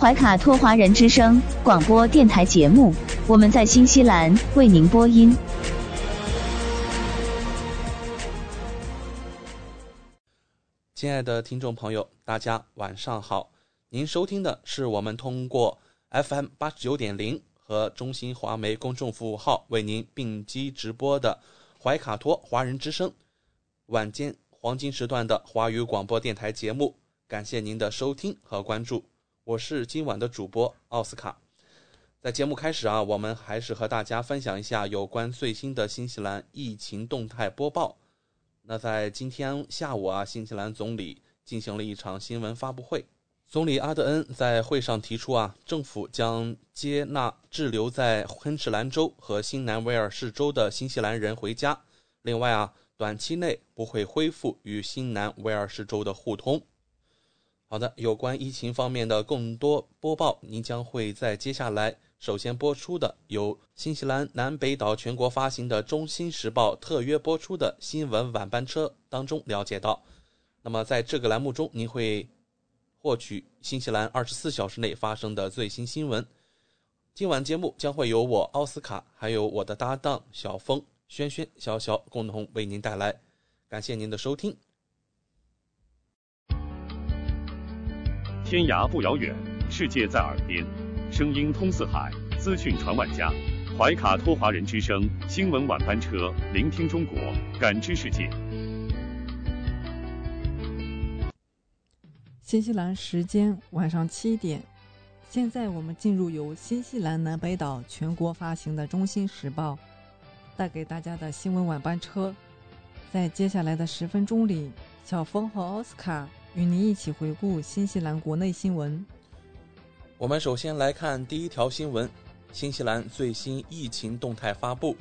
怀卡托华人之声广播电台节目，我们在新西兰为您播音。亲爱的听众朋友，大家晚上好！您收听的是我们通过 FM 八十九点零和中新华媒公众服务号为您并机直播的怀卡托华人之声晚间黄金时段的华语广播电台节目。感谢您的收听和关注，我是今晚的主播奥斯卡。在节目开始啊，我们还是和大家分享一下有关最新的新西兰疫情动态播报。那在今天下午啊，新西兰总理进行了一场新闻发布会。总理阿德恩在会上提出啊，政府将接纳滞留在昆士兰州和新南威尔士州的新西兰人回家。另外啊，短期内不会恢复与新南威尔士州的互通。好的，有关疫情方面的更多播报，您将会在接下来首先播出的由新西兰南北岛全国发行的《中新时报》特约播出的新闻晚班车当中了解到。那么在这个栏目中，您会获取新西兰二十四小时内发生的最新新闻。今晚节目将会由我奥斯卡，还有我的搭档小峰、轩轩、小小共同为您带来。感谢您的收听。天涯不遥远，世界在耳边，声音通四海，资讯传万家。怀卡托华人之声新闻晚班车，聆听中国，感知世界。新西兰时间晚上七点，现在我们进入由新西兰南北岛全国发行的《中心时报》带给大家的新闻晚班车。在接下来的十分钟里，小峰和奥斯卡与您一起回顾新西兰国内新闻。我们首先来看第一条新闻：新西兰最新疫情动态发布。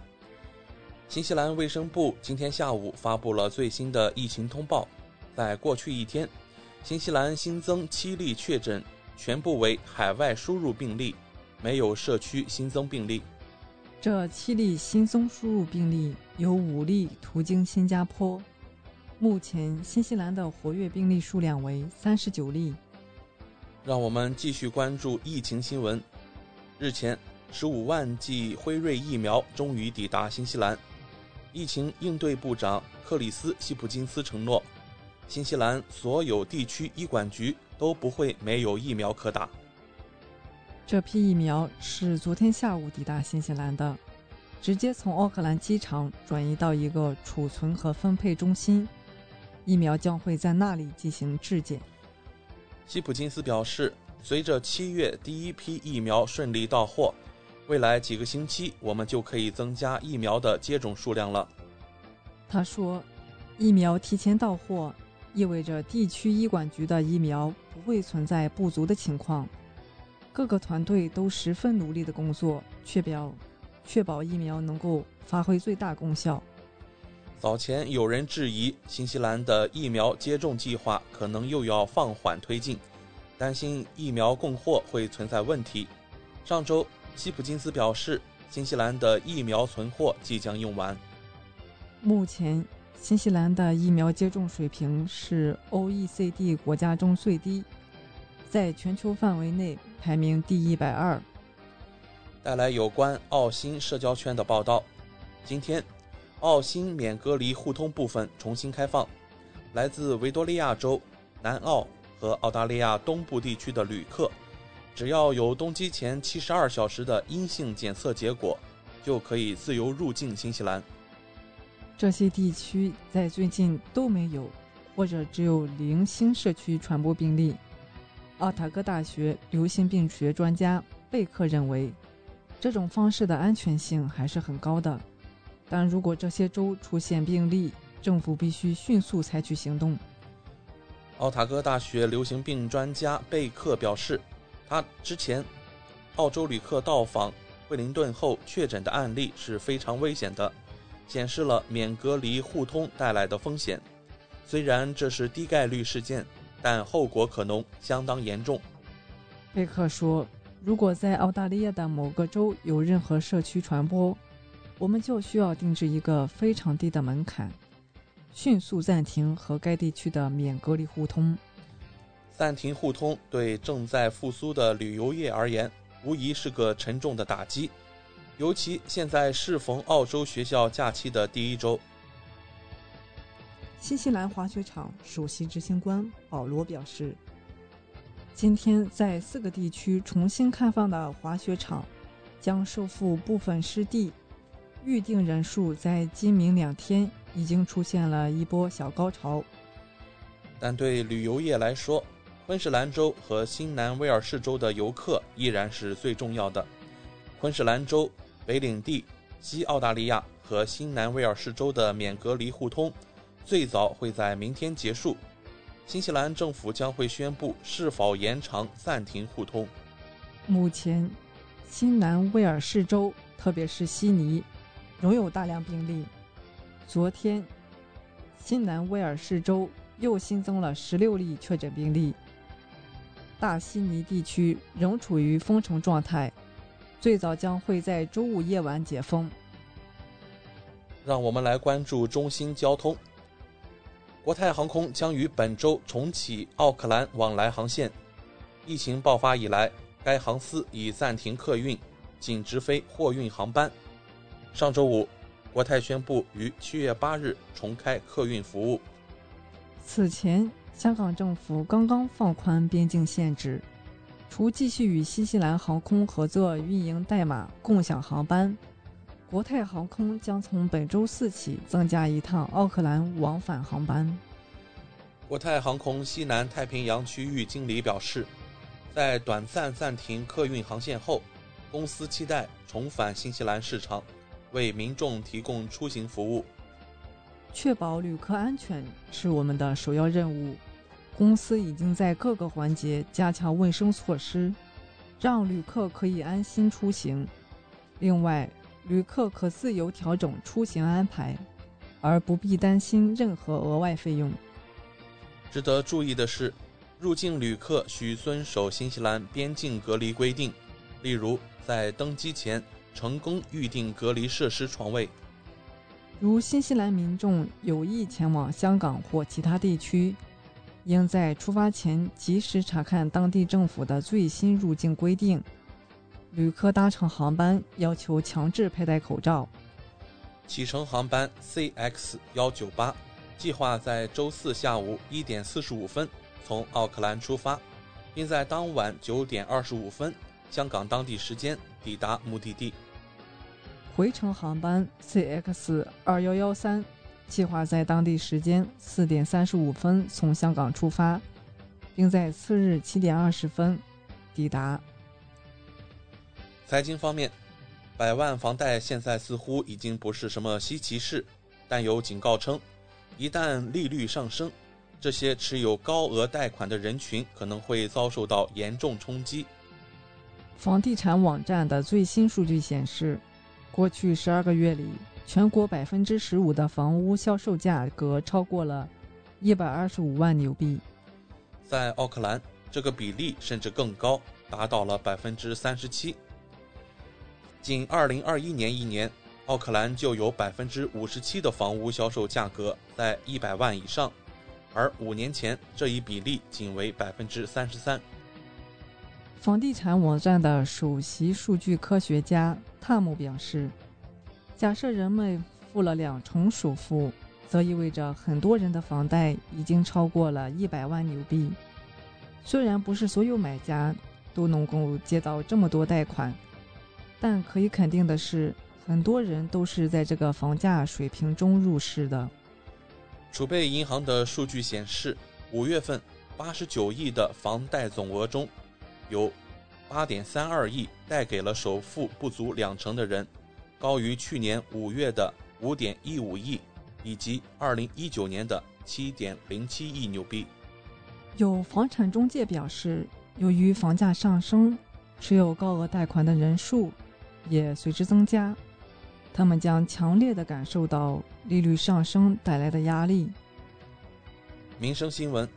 新西兰卫生部今天下午发布了最新的疫情通报，在过去一天，新西兰新增七例确诊，全部为海外输入病例，没有社区新增病例。这七例新增输入病例有五例途经新加坡。目前，新西兰的活跃病例数量为三十九例。让我们继续关注疫情新闻。日前，十五万剂辉瑞疫苗终于抵达新西兰。疫情应对部长克里斯·希普金斯承诺，新西兰所有地区医管局都不会没有疫苗可打。这批疫苗是昨天下午抵达新西兰的，直接从奥克兰机场转移到一个储存和分配中心，疫苗将会在那里进行质检。希普金斯表示，随着七月第一批疫苗顺利到货，未来几个星期我们就可以增加疫苗的接种数量了。他说，疫苗提前到货意味着地区医管局的疫苗不会存在不足的情况。各个团队都十分努力的工作，确保确保疫苗能够发挥最大功效。早前有人质疑新西兰的疫苗接种计划可能又要放缓推进，担心疫苗供货会存在问题。上周，希普金斯表示，新西兰的疫苗存货即将用完。目前，新西兰的疫苗接种水平是 OECD 国家中最低，在全球范围内排名第一百二。带来有关澳新社交圈的报道。今天，澳新免隔离互通部分重新开放，来自维多利亚州、南澳和澳大利亚东部地区的旅客，只要有登机前七十二小时的阴性检测结果，就可以自由入境新西兰。这些地区在最近都没有，或者只有零星社区传播病例。奥塔哥大学流行病学专家贝克认为，这种方式的安全性还是很高的。但如果这些州出现病例，政府必须迅速采取行动。奥塔哥大学流行病专家贝克表示，他之前澳洲旅客到访惠灵顿后确诊的案例是非常危险的，显示了免隔离互通带来的风险。虽然这是低概率事件。但后果可能相当严重。贝克说：“如果在澳大利亚的某个州有任何社区传播，我们就需要定制一个非常低的门槛，迅速暂停和该地区的免隔离互通。暂停互通对正在复苏的旅游业而言，无疑是个沉重的打击，尤其现在适逢澳洲学校假期的第一周。”新西兰滑雪场首席执行官保罗表示：“今天在四个地区重新开放的滑雪场将收复部分湿地，预定人数在今明两天已经出现了一波小高潮。但对旅游业来说，昆士兰州和新南威尔士州的游客依然是最重要的。昆士兰州、北领地、西澳大利亚和新南威尔士州的免隔离互通。”最早会在明天结束，新西兰政府将会宣布是否延长暂停互通。目前，新南威尔士州，特别是悉尼，仍有大量病例。昨天，新南威尔士州又新增了十六例确诊病例。大悉尼地区仍处于封城状态，最早将会在周五夜晚解封。让我们来关注中新交通。国泰航空将于本周重启奥克兰往来航线。疫情爆发以来，该航司已暂停客运，仅直飞货运航班。上周五，国泰宣布于七月八日重开客运服务。此前，香港政府刚刚放宽边境限制，除继续与新西兰航空合作运营代码共享航班。国泰航空将从本周四起增加一趟奥克兰往返航班。国泰航空西南太平洋区域经理表示，在短暂暂停客运航线后，公司期待重返新西兰市场，为民众提供出行服务。确保旅客安全是我们的首要任务。公司已经在各个环节加强卫生措施，让旅客可以安心出行。另外，旅客可自由调整出行安排，而不必担心任何额外费用。值得注意的是，入境旅客需遵守新西兰边境隔离规定，例如在登机前成功预订隔离设施床位。如新西兰民众有意前往香港或其他地区，应在出发前及时查看当地政府的最新入境规定。旅客搭乘航班要求强制佩戴口罩。启程航班 CX 幺九八计划在周四下午一点四十五分从奥克兰出发，并在当晚九点二十五分香港当地时间抵达目的地。回程航班 CX 二幺幺三计划在当地时间四点三十五分从香港出发，并在次日七点二十分抵达。财经方面，百万房贷现在似乎已经不是什么稀奇事，但有警告称，一旦利率上升，这些持有高额贷款的人群可能会遭受到严重冲击。房地产网站的最新数据显示，过去十二个月里，全国百分之十五的房屋销售价格超过了一百二十五万纽币，在奥克兰，这个比例甚至更高，达到了百分之三十七。仅2021年一年，奥克兰就有百分之五十七的房屋销售价格在一百万以上，而五年前这一比例仅为百分之三十三。房地产网站的首席数据科学家汤姆表示：“假设人们付了两重首付，则意味着很多人的房贷已经超过了一百万纽币。虽然不是所有买家都能够接到这么多贷款。”但可以肯定的是，很多人都是在这个房价水平中入市的。储备银行的数据显示，五月份八十九亿的房贷总额中，有八点三二亿贷给了首付不足两成的人，高于去年五月的五点一五亿，以及二零一九年的七点零七亿纽币。有房产中介表示，由于房价上升，持有高额贷款的人数也随之增加。他们将强烈的感受到利率上升带来的压力。民生新闻：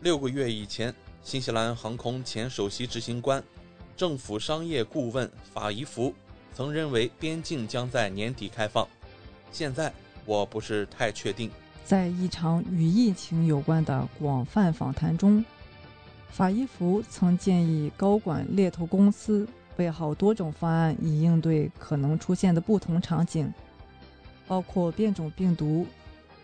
六个月以前，新西兰航空前首席执行官、政府商业顾问法伊福曾认为边境将在年底开放。现在我不是太确定。在一场与疫情有关的广泛访谈中，法伊福曾建议高管猎头公司。备好多种方案以应对可能出现的不同场景，包括变种病毒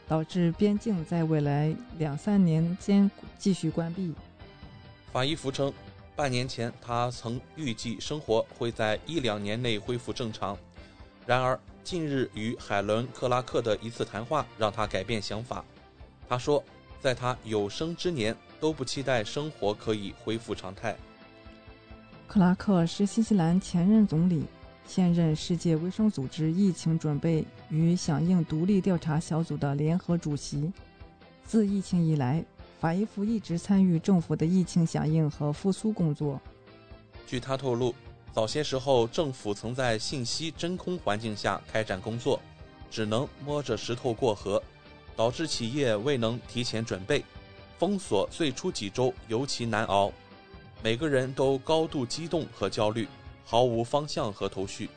导致边境在未来两三年间继续关闭。法伊福称，半年前他曾预计生活会在一两年内恢复正常，然而近日与海伦·克拉克的一次谈话让他改变想法。他说，在他有生之年都不期待生活可以恢复常态。克拉克是新西兰前任总理，现任世界卫生组织疫情准备与响应独立调查小组的联合主席。自疫情以来，法伊夫一直参与政府的疫情响应和复苏工作。据他透露，早些时候政府曾在信息真空环境下开展工作，只能摸着石头过河，导致企业未能提前准备。封锁最初几周尤其难熬。每个人都高度激动和焦虑，毫无方向和头绪。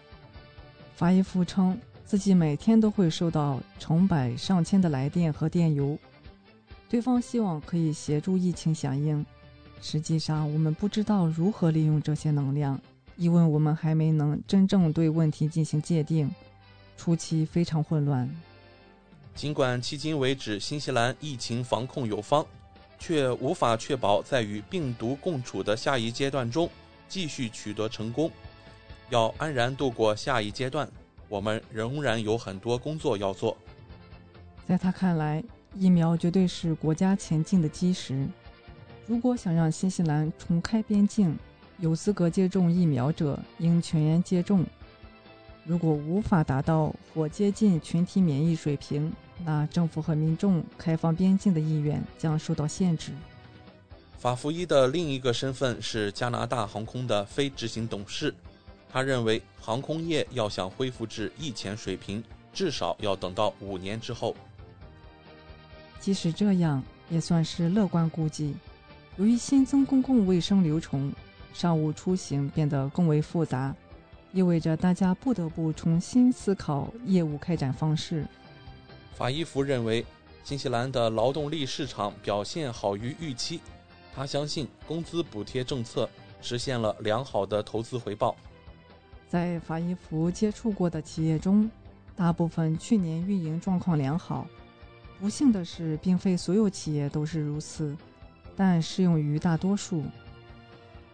法伊夫称自己每天都会收到成百上千的来电和电邮，对方希望可以协助疫情响应。实际上，我们不知道如何利用这些能量，因为我们还没能真正对问题进行界定，初期非常混乱。尽管迄今为止新西兰疫情防控有方。却无法确保在与病毒共处的下一阶段中继续取得成功。要安然度过下一阶段，我们仍然有很多工作要做。在他看来，疫苗绝对是国家前进的基石。如果想让新西兰重开边境，有资格接种疫苗者应全员接种。如果无法达到或接近群体免疫水平，那政府和民众开放边境的意愿将受到限制。法福伊的另一个身份是加拿大航空的非执行董事，他认为航空业要想恢复至疫前水平，至少要等到五年之后。即使这样，也算是乐观估计。由于新增公共卫生流程，商务出行变得更为复杂，意味着大家不得不重新思考业务开展方式。法伊福认为，新西兰的劳动力市场表现好于预期。他相信工资补贴政策实现了良好的投资回报。在法伊福接触过的企业中，大部分去年运营状况良好。不幸的是，并非所有企业都是如此，但适用于大多数。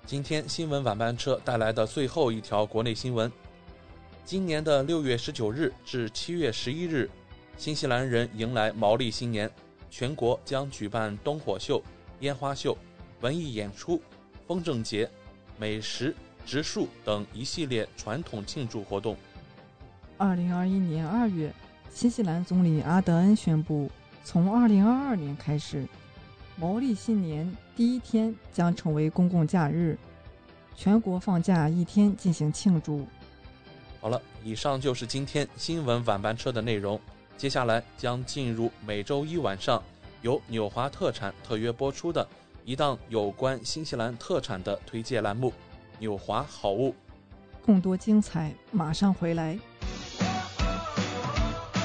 今天新闻晚班车带来的最后一条国内新闻：今年的六月十九日至七月十一日。新西兰人迎来毛利新年，全国将举办灯火秀、烟花秀、文艺演出、风筝节、美食、植树等一系列传统庆祝活动。二零二一年二月，新西兰总理阿德恩宣布，从二零二二年开始，毛利新年第一天将成为公共假日，全国放假一天进行庆祝。好了，以上就是今天新闻晚班车的内容。接下来将进入每周一晚上由纽华特产特约播出的一档有关新西兰特产的推介栏目《纽华好物》。更多精彩马上回来。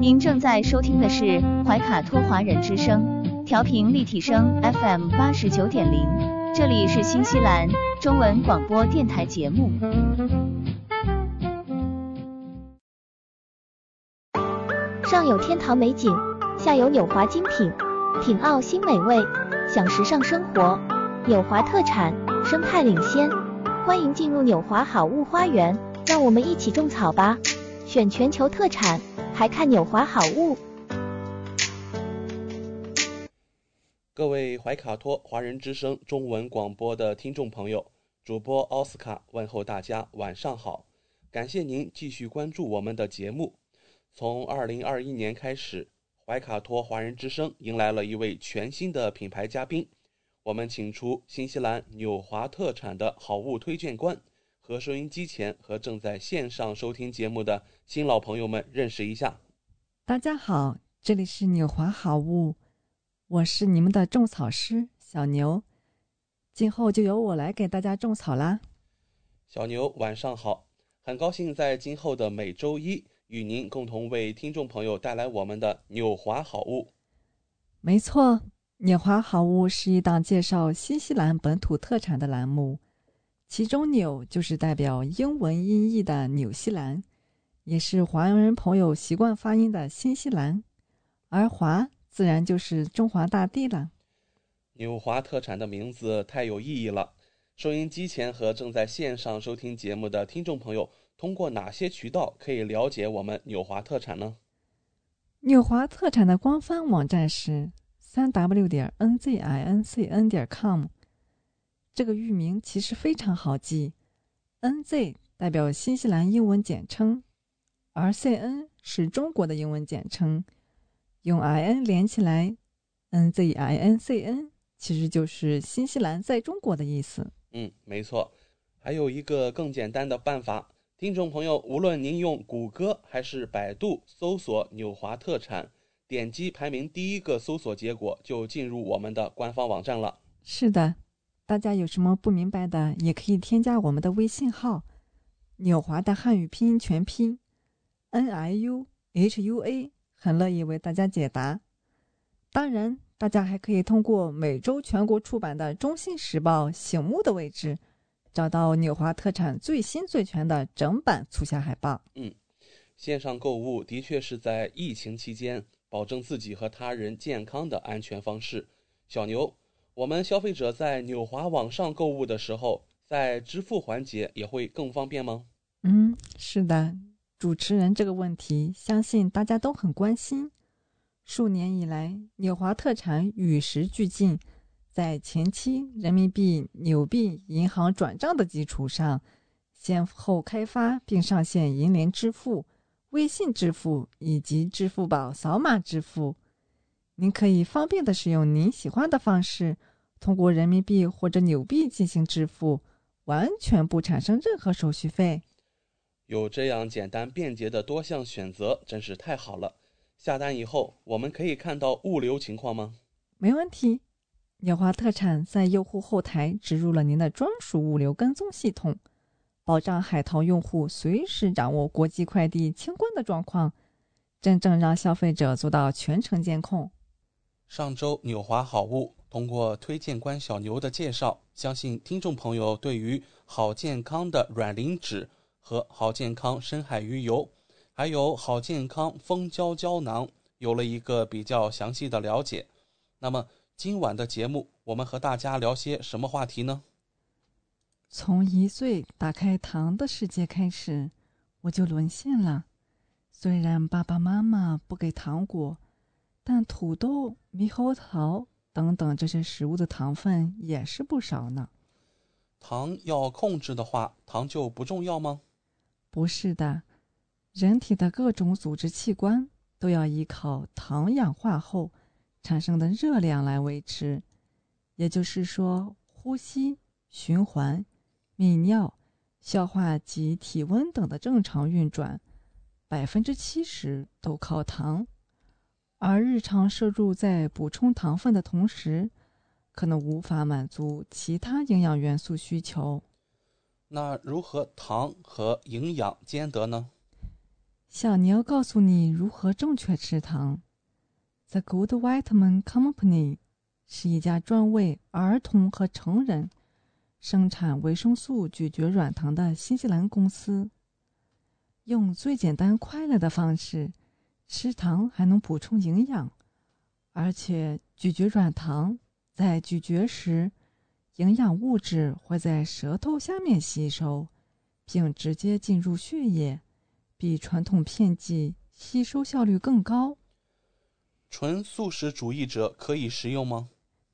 您正在收听的是怀卡托华人之声，调频立体声 FM 八十九点零，这里是新西兰中文广播电台节目。上有天堂美景，下有纽华精品，品澳新美味，享时尚生活。纽华特产，生态领先，欢迎进入纽华好物花园，让我们一起种草吧！选全球特产，还看纽华好物。各位怀卡托华人之声中文广播的听众朋友，主播奥斯卡问候大家晚上好，感谢您继续关注我们的节目。从二零二一年开始，怀卡托华人之声迎来了一位全新的品牌嘉宾。我们请出新西兰纽华特产的好物推荐官，和收音机前和正在线上收听节目的新老朋友们认识一下。大家好，这里是纽华好物，我是你们的种草师小牛，今后就由我来给大家种草啦。小牛晚上好，很高兴在今后的每周一。与您共同为听众朋友带来我们的纽华好物。没错，纽华好物是一档介绍新西兰本土特产的栏目，其中“纽”就是代表英文音译的纽西兰，也是华人朋友习惯发音的新西兰，而“华”自然就是中华大地了。纽华特产的名字太有意义了，收音机前和正在线上收听节目的听众朋友。通过哪些渠道可以了解我们纽华特产呢？纽华特产的官方网站是三 w 点 n z i n c n 点 com。这个域名其实非常好记，N Z 代表新西兰英文简称，而 C N 是中国的英文简称，用 I N 连起来，N Z I N C N 其实就是新西兰在中国的意思。嗯，没错。还有一个更简单的办法。听众朋友，无论您用谷歌还是百度搜索“纽华特产”，点击排名第一个搜索结果，就进入我们的官方网站了。是的，大家有什么不明白的，也可以添加我们的微信号“纽华”的汉语拼音全拼 “n i u h u a”，很乐意为大家解答。当然，大家还可以通过每周全国出版的《中新时报》醒目的位置。找到纽华特产最新最全的整版促销海报。嗯，线上购物的确是在疫情期间保证自己和他人健康的安全方式。小牛，我们消费者在纽华网上购物的时候，在支付环节也会更方便吗？嗯，是的，主持人这个问题，相信大家都很关心。数年以来，纽华特产与时俱进。在前期人民币、纽币银行转账的基础上，先后开发并上线银联支付、微信支付以及支付宝扫码支付。您可以方便的使用您喜欢的方式，通过人民币或者纽币进行支付，完全不产生任何手续费。有这样简单便捷的多项选择，真是太好了。下单以后，我们可以看到物流情况吗？没问题。纽华特产在用户后台植入了您的专属物流跟踪系统，保障海淘用户随时掌握国际快递清关的状况，真正让消费者做到全程监控。上周纽华好物通过推荐官小牛的介绍，相信听众朋友对于好健康的软磷脂和好健康深海鱼油，还有好健康蜂胶胶囊有了一个比较详细的了解。那么。今晚的节目，我们和大家聊些什么话题呢？从一岁打开糖的世界开始，我就沦陷了。虽然爸爸妈妈不给糖果，但土豆、猕猴桃等等这些食物的糖分也是不少呢。糖要控制的话，糖就不重要吗？不是的，人体的各种组织器官都要依靠糖氧化后。产生的热量来维持，也就是说，呼吸、循环、泌尿、消化及体温等的正常运转，百分之七十都靠糖。而日常摄入在补充糖分的同时，可能无法满足其他营养元素需求。那如何糖和营养兼得呢？小牛告诉你如何正确吃糖。The Good Vitamin Company 是一家专为儿童和成人生产维生素咀嚼软糖的新西兰公司。用最简单快乐的方式吃糖，还能补充营养，而且咀嚼软糖在咀嚼时，营养物质会在舌头下面吸收，并直接进入血液，比传统片剂吸收效率更高。纯素食主义者可以食用吗？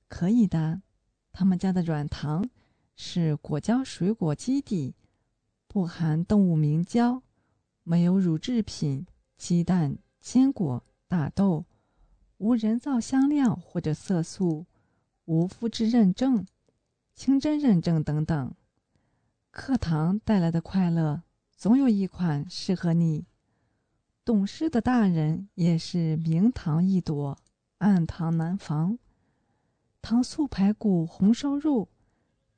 可以的，他们家的软糖是果胶水果基底，不含动物明胶，没有乳制品、鸡蛋、坚果、大豆，无人造香料或者色素，无肤质认证、清真认证等等。课堂带来的快乐，总有一款适合你。懂事的大人也是明糖易躲，暗糖难防。糖醋排骨、红烧肉，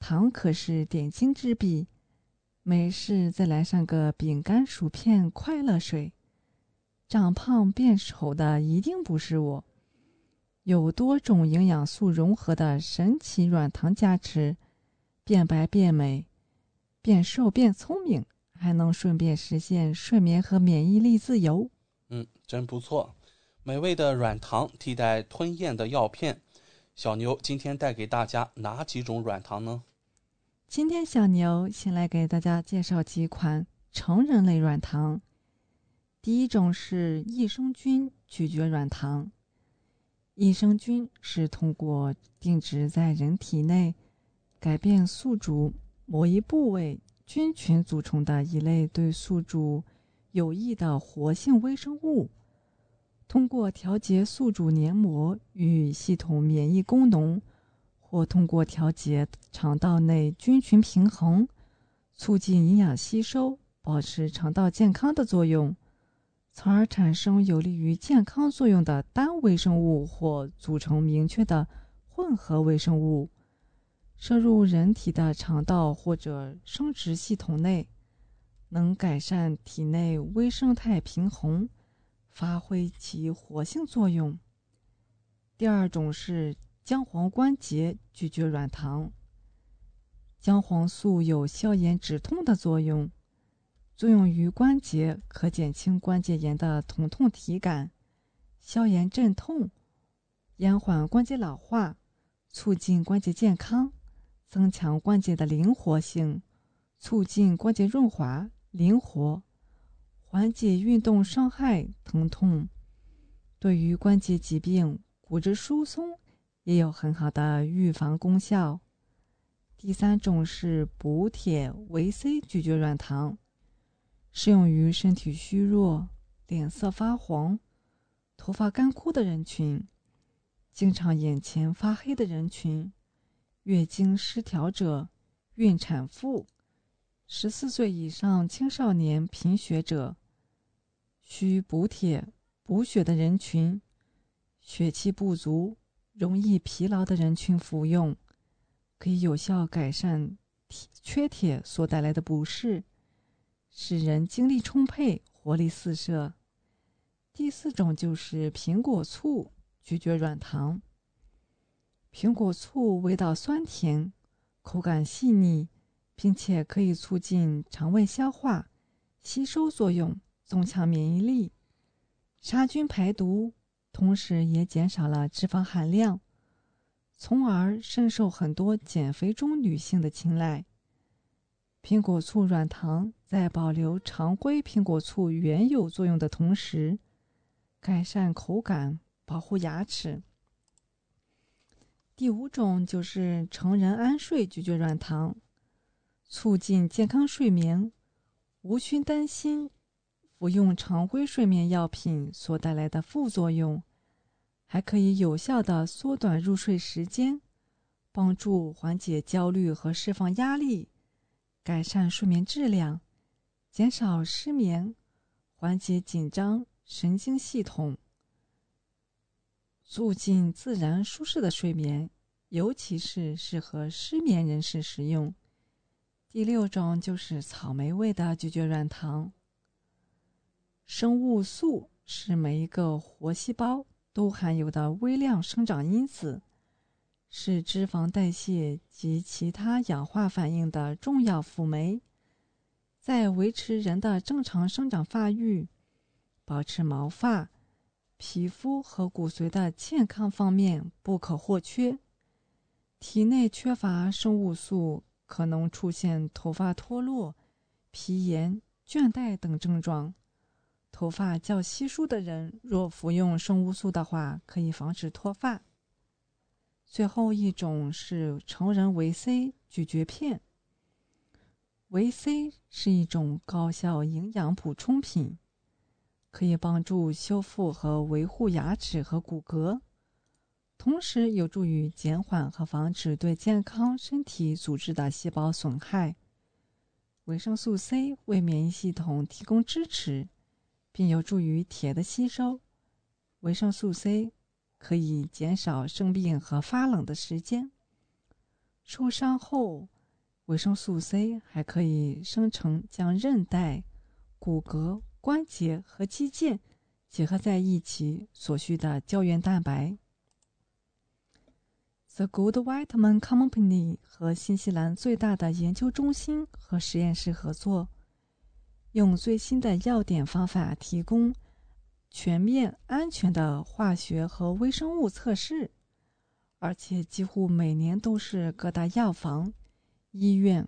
糖可是点睛之笔。没事再来上个饼干、薯片、快乐水。长胖变丑的一定不是我。有多种营养素融合的神奇软糖加持，变白变美，变瘦变聪明。还能顺便实现睡眠和免疫力自由。嗯，真不错，美味的软糖替代吞咽的药片。小牛今天带给大家哪几种软糖呢？今天小牛先来给大家介绍几款成人类软糖。第一种是益生菌咀嚼软糖。益生菌是通过定植在人体内，改变宿主某一部位。菌群组成的一类对宿主有益的活性微生物，通过调节宿主黏膜与系统免疫功能，或通过调节肠道内菌群平衡，促进营养吸收，保持肠道健康的作用，从而产生有利于健康作用的单微生物或组成明确的混合微生物。摄入人体的肠道或者生殖系统内，能改善体内微生态平衡，发挥其活性作用。第二种是姜黄关节咀嚼软糖。姜黄素有消炎止痛的作用，作用于关节，可减轻关节炎的疼痛体感，消炎镇痛，延缓关节老化，促进关节健康。增强关节的灵活性，促进关节润滑、灵活，缓解运动伤害疼痛，对于关节疾病、骨质疏松也有很好的预防功效。第三种是补铁维 C 咀嚼软糖，适用于身体虚弱、脸色发黄、头发干枯的人群，经常眼前发黑的人群。月经失调者、孕产妇、十四岁以上青少年贫血者、需补铁补血的人群、血气不足、容易疲劳的人群服用，可以有效改善缺铁所带来的不适，使人精力充沛、活力四射。第四种就是苹果醋咀嚼软糖。苹果醋味道酸甜，口感细腻，并且可以促进肠胃消化、吸收作用，增强免疫力，杀菌排毒，同时也减少了脂肪含量，从而深受很多减肥中女性的青睐。苹果醋软糖在保留常规苹果醋原有作用的同时，改善口感，保护牙齿。第五种就是成人安睡咀嚼软糖，促进健康睡眠，无需担心服用常规睡眠药品所带来的副作用，还可以有效的缩短入睡时间，帮助缓解焦虑和释放压力，改善睡眠质量，减少失眠，缓解紧张神经系统。促进自然舒适的睡眠，尤其是适合失眠人士食用。第六种就是草莓味的咀嚼软糖。生物素是每一个活细胞都含有的微量生长因子，是脂肪代谢及其他氧化反应的重要辅酶，在维持人的正常生长发育、保持毛发、皮肤和骨髓的健康方面不可或缺。体内缺乏生物素，可能出现头发脱落、皮炎、倦怠等症状。头发较稀疏的人，若服用生物素的话，可以防止脱发。最后一种是成人维 C 咀嚼片。维 C 是一种高效营养补充品，可以帮助修复和维护牙齿和骨骼。同时有助于减缓和防止对健康身体组织的细胞损害。维生素 C 为免疫系统提供支持，并有助于铁的吸收。维生素 C 可以减少生病和发冷的时间。受伤后，维生素 C 还可以生成将韧带、骨骼、关节和肌腱结合在一起所需的胶原蛋白。The Good Vitamin Company 和新西兰最大的研究中心和实验室合作，用最新的药典方法提供全面安全的化学和微生物测试，而且几乎每年都是各大药房、医院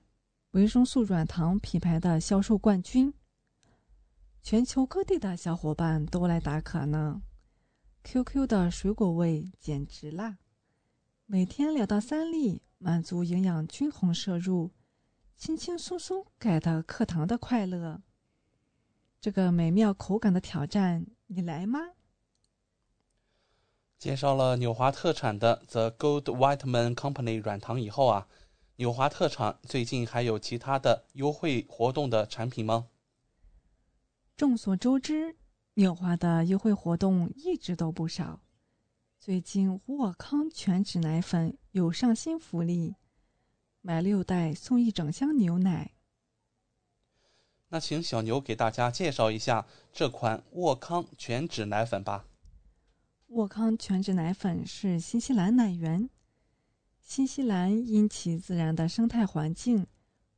维生素软糖品牌的销售冠军。全球各地的小伙伴都来打卡呢。QQ 的水果味简直啦！每天两到三粒，满足营养均衡摄入，轻轻松松改的课堂的快乐。这个美妙口感的挑战，你来吗？介绍了纽华特产的 The Gold Whiteman Company 软糖以后啊，纽华特产最近还有其他的优惠活动的产品吗？众所周知，纽华的优惠活动一直都不少。最近沃康全脂奶粉有上新福利，买六袋送一整箱牛奶。那请小牛给大家介绍一下这款沃康全脂奶粉吧。沃康全脂奶粉是新西兰奶源，新西兰因其自然的生态环境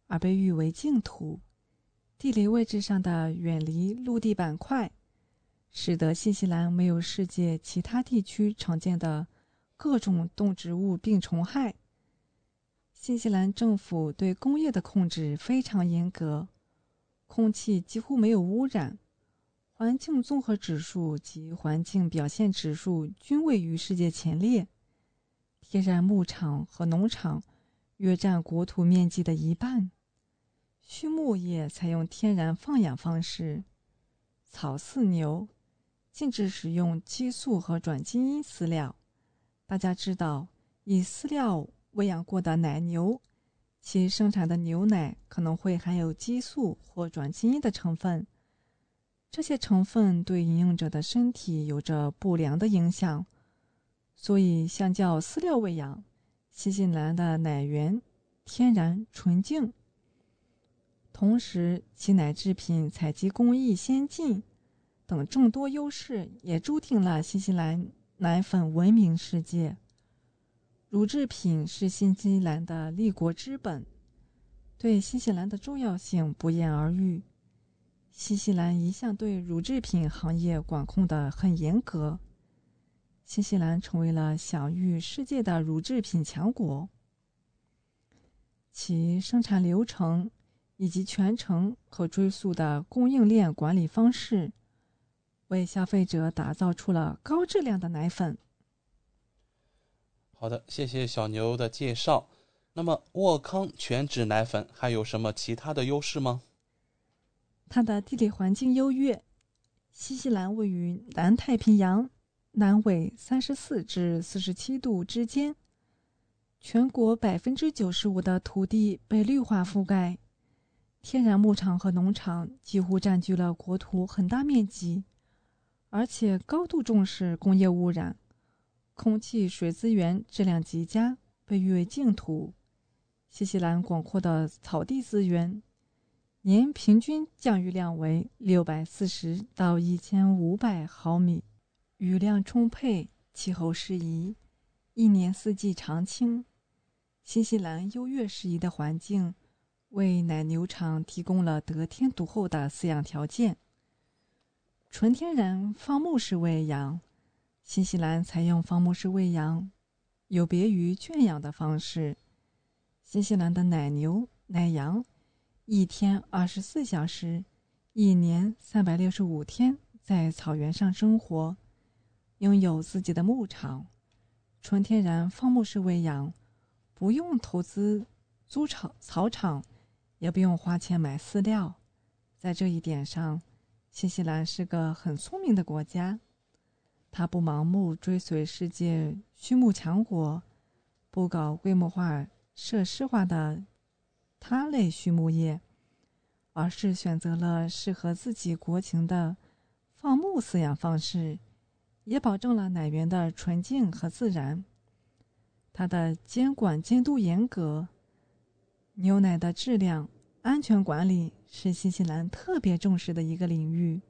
而被誉为净土，地理位置上的远离陆地板块。使得新西兰没有世界其他地区常见的各种动植物病虫害。新西兰政府对工业的控制非常严格，空气几乎没有污染，环境综合指数及环境表现指数均位于世界前列。天然牧场和农场约占国土面积的一半，畜牧业采用天然放养方式，草饲牛。禁止使用激素和转基因饲料。大家知道，以饲料喂养过的奶牛，其生产的牛奶可能会含有激素或转基因的成分。这些成分对饮用者的身体有着不良的影响。所以，相较饲料喂养，新西兰的奶源天然纯净，同时其奶制品采集工艺先进。等众多优势也注定了新西兰奶粉闻名世界。乳制品是新西兰的立国之本，对新西兰的重要性不言而喻。新西兰一向对乳制品行业管控的很严格，新西兰成为了享誉世界的乳制品强国。其生产流程以及全程可追溯的供应链管理方式。为消费者打造出了高质量的奶粉。好的，谢谢小牛的介绍。那么，沃康全脂奶粉还有什么其他的优势吗？它的地理环境优越，新西兰位于南太平洋南纬三十四至四十七度之间，全国百分之九十五的土地被绿化覆盖，天然牧场和农场几乎占据了国土很大面积。而且高度重视工业污染，空气、水资源质量极佳，被誉为净土。新西兰广阔的草地资源，年平均降雨量为六百四十到一千五百毫米，雨量充沛，气候适宜，一年四季常青。新西兰优越适宜的环境，为奶牛场提供了得天独厚的饲养条件。纯天然放牧式喂养，新西兰采用放牧式喂养，有别于圈养的方式。新西兰的奶牛、奶羊。一天二十四小时，一年三百六十五天，在草原上生活，拥有自己的牧场，纯天然放牧式喂养，不用投资租场草场，也不用花钱买饲料。在这一点上，新西兰是个很聪明的国家。它不盲目追随世界畜牧强国，不搞规模化、设施化的。他类畜牧业，而是选择了适合自己国情的放牧饲养方式，也保证了奶源的纯净和自然。它的监管监督严格，牛奶的质量安全管理是新西兰特别重视的一个领域。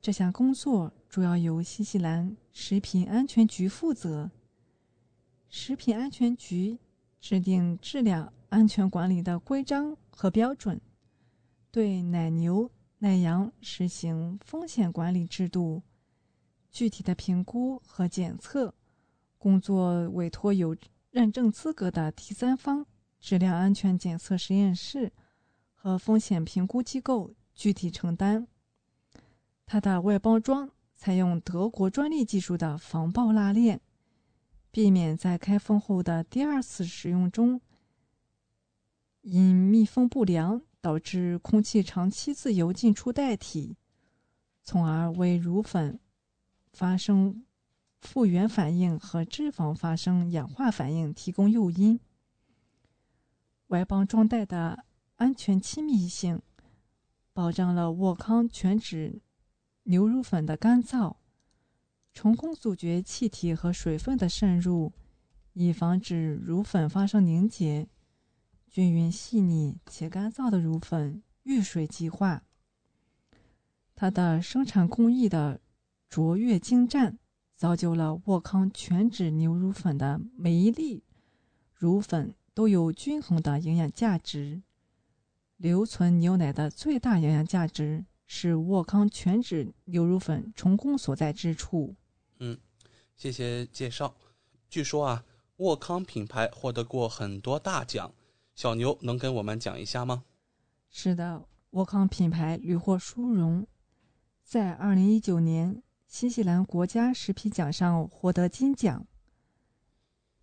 这项工作主要由新西兰食品安全局负责。食品安全局制定质量。安全管理的规章和标准，对奶牛、奶羊实行风险管理制度。具体的评估和检测工作委托有认证资格的第三方质量安全检测实验室和风险评估机构具体承担。它的外包装采用德国专利技术的防爆拉链，避免在开封后的第二次使用中。因密封不良导致空气长期自由进出袋体，从而为乳粉发生复原反应和脂肪发生氧化反应提供诱因。外包装袋的安全气密性，保障了沃康全脂牛乳粉的干燥，成功阻绝气体和水分的渗入，以防止乳粉发生凝结。均匀细腻且干燥的乳粉遇水即化。它的生产工艺的卓越精湛，造就了沃康全脂牛乳粉的每一粒乳粉都有均衡的营养价值。留存牛奶的最大营养价值是沃康全脂牛乳粉成功所在之处。嗯，谢谢介绍。据说啊，沃康品牌获得过很多大奖。小牛能跟我们讲一下吗？是的，沃康品牌屡获殊荣，在二零一九年新西兰国家食品奖上获得金奖。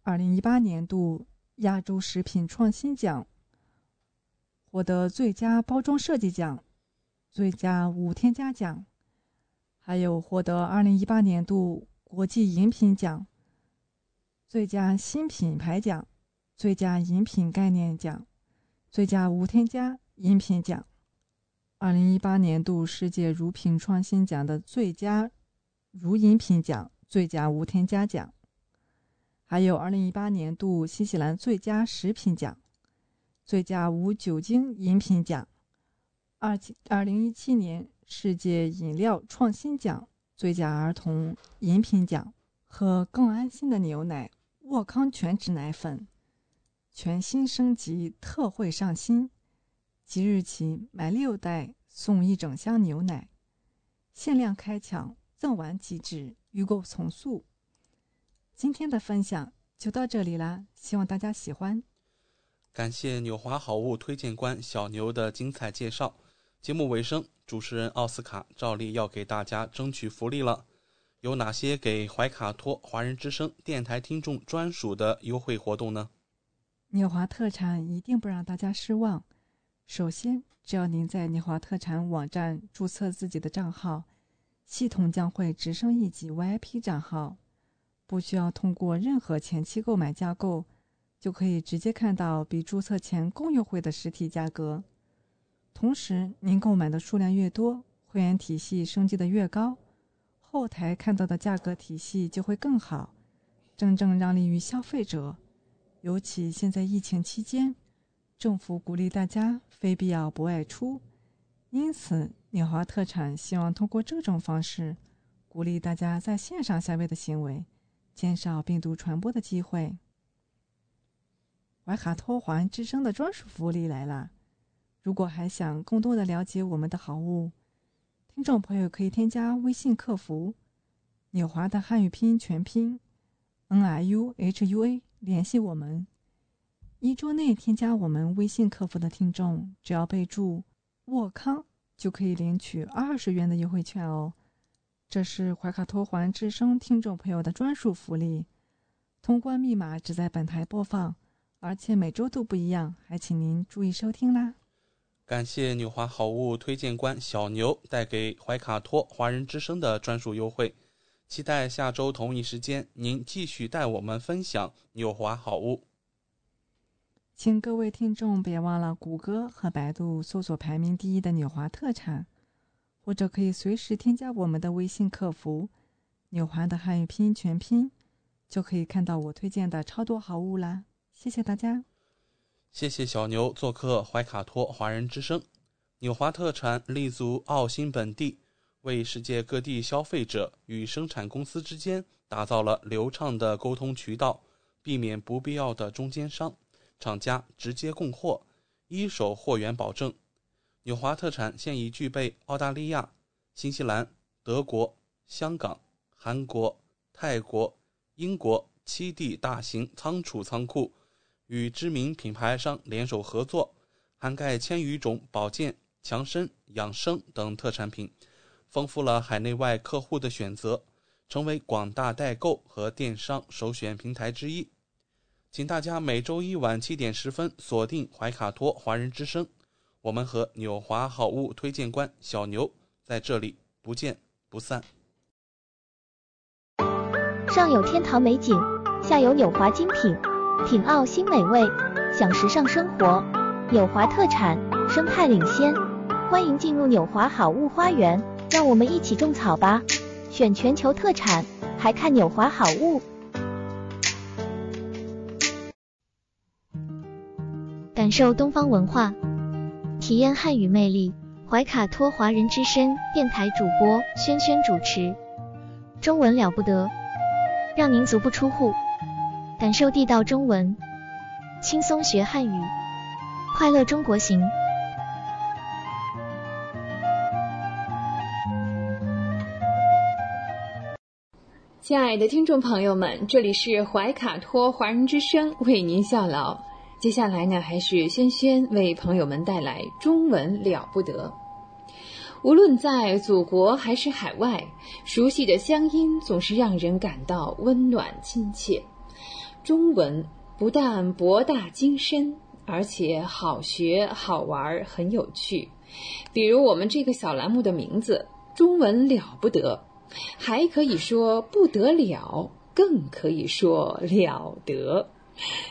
二零一八年度亚洲食品创新奖获得最佳包装设计奖、最佳无添加奖，还有获得二零一八年度国际饮品奖、最佳新品牌奖。最佳饮品概念奖、最佳无添加饮品奖、二零一八年度世界乳品创新奖的最佳乳饮品奖、最佳无添加奖，还有二零一八年度新西兰最佳食品奖、最佳无酒精饮品奖、二二零一七年世界饮料创新奖、最佳儿童饮品奖和更安心的牛奶沃康全脂奶粉。全新升级特惠上新，即日起买六袋送一整箱牛奶，限量开抢，赠完即止，预购从速。今天的分享就到这里啦，希望大家喜欢。感谢纽华好物推荐官小牛的精彩介绍。节目尾声，主持人奥斯卡照例要给大家争取福利了。有哪些给怀卡托华人之声电台听众专属的优惠活动呢？纽华特产一定不让大家失望。首先，只要您在纽华特产网站注册自己的账号，系统将会直升一级 VIP 账号，不需要通过任何前期购买架构，就可以直接看到比注册前更优惠的实体价格。同时，您购买的数量越多，会员体系升级的越高，后台看到的价格体系就会更好，真正让利于消费者。尤其现在疫情期间，政府鼓励大家非必要不外出，因此纽华特产希望通过这种方式鼓励大家在线上消费的行为，减少病毒传播的机会。怀卡托环之声的专属福利来了！如果还想更多的了解我们的好物，听众朋友可以添加微信客服“纽华”的汉语拼音全拼 “n i u h u a” 联系我们。一周内添加我们微信客服的听众，只要备注“沃康”，就可以领取二十元的优惠券哦。这是怀卡托环之声听众朋友的专属福利，通关密码只在本台播放，而且每周都不一样，还请您注意收听啦。感谢纽华好物推荐官小牛带给怀卡托华人之声的专属优惠，期待下周同一时间您继续带我们分享纽华好物。请各位听众别忘了谷歌和百度搜索排名第一的纽华特产，或者可以随时添加我们的微信客服“纽华”的汉语拼音全拼，就可以看到我推荐的超多好物啦！谢谢大家。谢谢小牛做客怀卡托华人之声。纽华特产立足澳新本地，为世界各地消费者与生产公司之间打造了流畅的沟通渠道，避免不必要的中间商，厂家直接供货，一手货源保证。纽华特产现已具备澳大利亚、新西兰、德国、香港、韩国、泰国、英国七地大型仓储仓库。与知名品牌商联手合作，涵盖千余种保健、强身、养生等特产品，丰富了海内外客户的选择，成为广大代购和电商首选平台之一。请大家每周一晚七点十分锁定怀卡托华人之声，我们和纽华好物推荐官小牛在这里不见不散。上有天堂美景，下有纽华精品。品澳新美味，享时尚生活，纽华特产，生态领先。欢迎进入纽华好物花园，让我们一起种草吧！选全球特产，还看纽华好物。感受东方文化，体验汉语魅力。怀卡托华人之声电台主播轩轩主持，中文了不得，让您足不出户。感受地道中文，轻松学汉语，快乐中国行。亲爱的听众朋友们，这里是怀卡托华人之声，为您效劳。接下来呢，还是轩轩为朋友们带来中文了不得。无论在祖国还是海外，熟悉的乡音总是让人感到温暖亲切。中文不但博大精深，而且好学好玩，很有趣。比如我们这个小栏目的名字“中文了不得”，还可以说不得了，更可以说了得。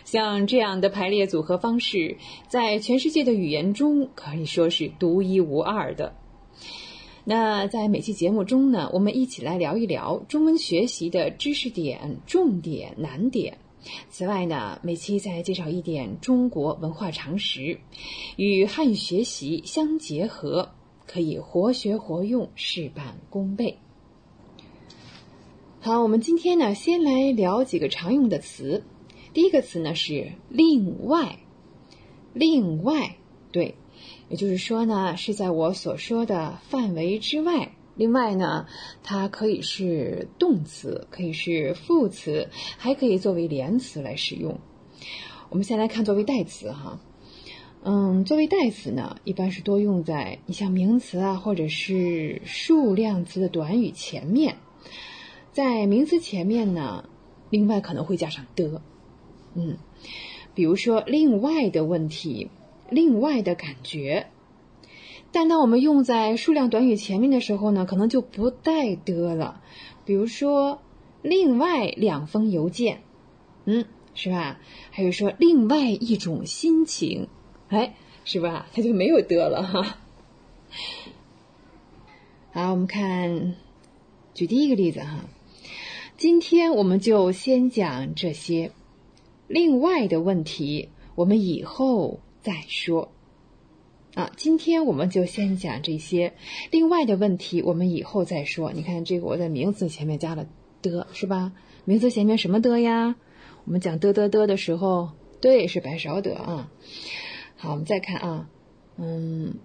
像这样的排列组合方式，在全世界的语言中可以说是独一无二的。那在每期节目中呢，我们一起来聊一聊中文学习的知识点、重点、难点。此外呢，每期再介绍一点中国文化常识，与汉语学习相结合，可以活学活用，事半功倍。好，我们今天呢，先来聊几个常用的词。第一个词呢是“另外”，“另外”对，也就是说呢，是在我所说的范围之外。另外呢，它可以是动词，可以是副词，还可以作为连词来使用。我们先来看作为代词哈，嗯，作为代词呢，一般是多用在你像名词啊，或者是数量词的短语前面。在名词前面呢，另外可能会加上的，嗯，比如说另外的问题，另外的感觉。但当我们用在数量短语前面的时候呢，可能就不带的了。比如说，另外两封邮件，嗯，是吧？还有说另外一种心情，哎，是吧？它就没有的了哈。好，我们看，举第一个例子哈。今天我们就先讲这些，另外的问题，我们以后。再说。啊，今天我们就先讲这些，另外的问题我们以后再说。你看这个，我在名词前面加了的，是吧？名词前面什么的呀？我们讲的的的的时候，对，是白勺的啊。好，我们再看啊，嗯，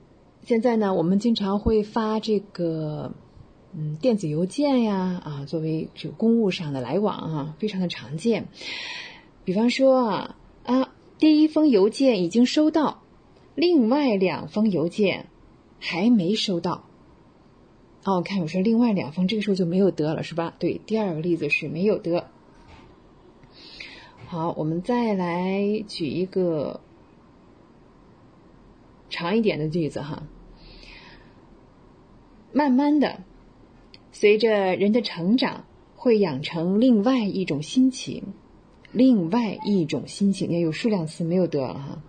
现在呢，我们经常会发这个，嗯，电子邮件呀，啊，作为这个公务上的来往啊，非常的常见。比方说啊啊，第一封邮件已经收到。另外两封邮件还没收到。哦，看我说另外两封，这个时候就没有得了，是吧？对，第二个例子是没有得。好，我们再来举一个长一点的句子哈。慢慢的，随着人的成长，会养成另外一种心情，另外一种心情，也有数量词没有得了哈。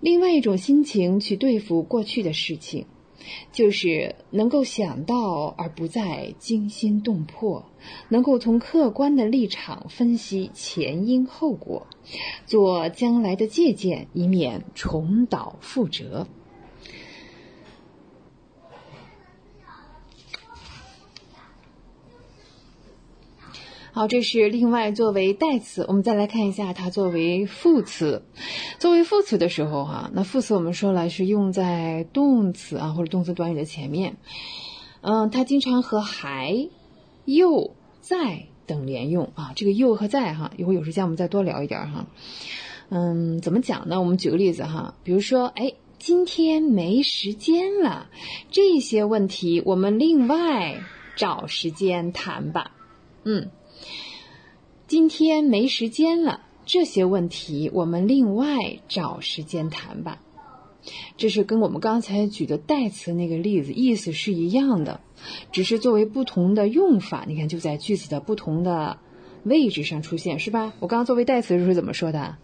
另外一种心情去对付过去的事情，就是能够想到而不再惊心动魄，能够从客观的立场分析前因后果，做将来的借鉴，以免重蹈覆辙。好，这是另外作为代词，我们再来看一下它作为副词。作为副词的时候，哈，那副词我们说了是用在动词啊或者动词短语的前面。嗯，它经常和还、又、在等连用啊。这个又和在哈，一会儿有时间我们再多聊一点哈。嗯，怎么讲呢？我们举个例子哈，比如说，哎，今天没时间了，这些问题我们另外找时间谈吧。嗯。今天没时间了，这些问题我们另外找时间谈吧。这是跟我们刚才举的代词那个例子意思是一样的，只是作为不同的用法。你看，就在句子的不同的位置上出现，是吧？我刚刚作为代词的时候怎么说的？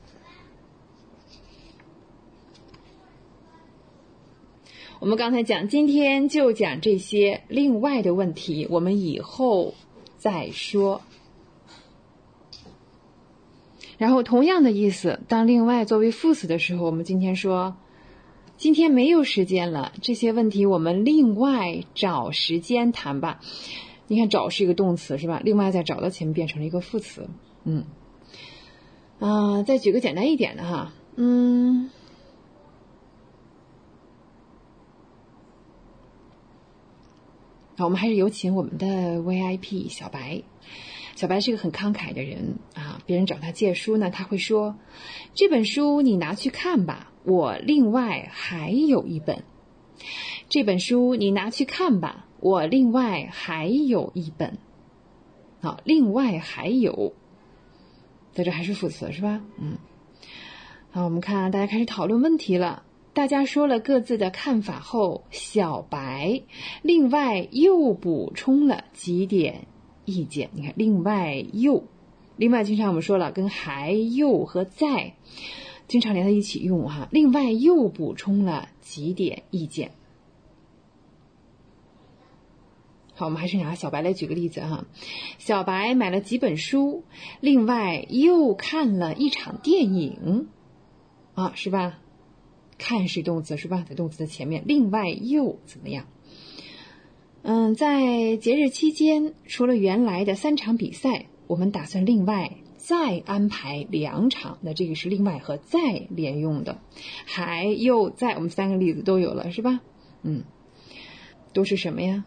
我们刚才讲，今天就讲这些另外的问题，我们以后再说。然后同样的意思，当另外作为副词的时候，我们今天说，今天没有时间了，这些问题我们另外找时间谈吧。你看，找是一个动词是吧？另外再找到前面变成了一个副词。嗯，啊，再举个简单一点的哈，嗯，好，我们还是有请我们的 VIP 小白。小白是个很慷慨的人啊，别人找他借书呢，他会说：“这本书你拿去看吧，我另外还有一本。”这本书你拿去看吧，我另外还有一本。好，另外还有，在这还是副词是吧？嗯。好，我们看大家开始讨论问题了。大家说了各自的看法后，小白另外又补充了几点。意见，你看，另外又，另外经常我们说了，跟还又和在，经常连在一起用哈。另外又补充了几点意见。好，我们还是拿小白来举个例子哈。小白买了几本书，另外又看了一场电影，啊，是吧？看是动词是吧？在动词的前面，另外又怎么样？嗯，在节日期间，除了原来的三场比赛，我们打算另外再安排两场。那这个是另外和再连用的，还又在，我们三个例子都有了，是吧？嗯，都是什么呀？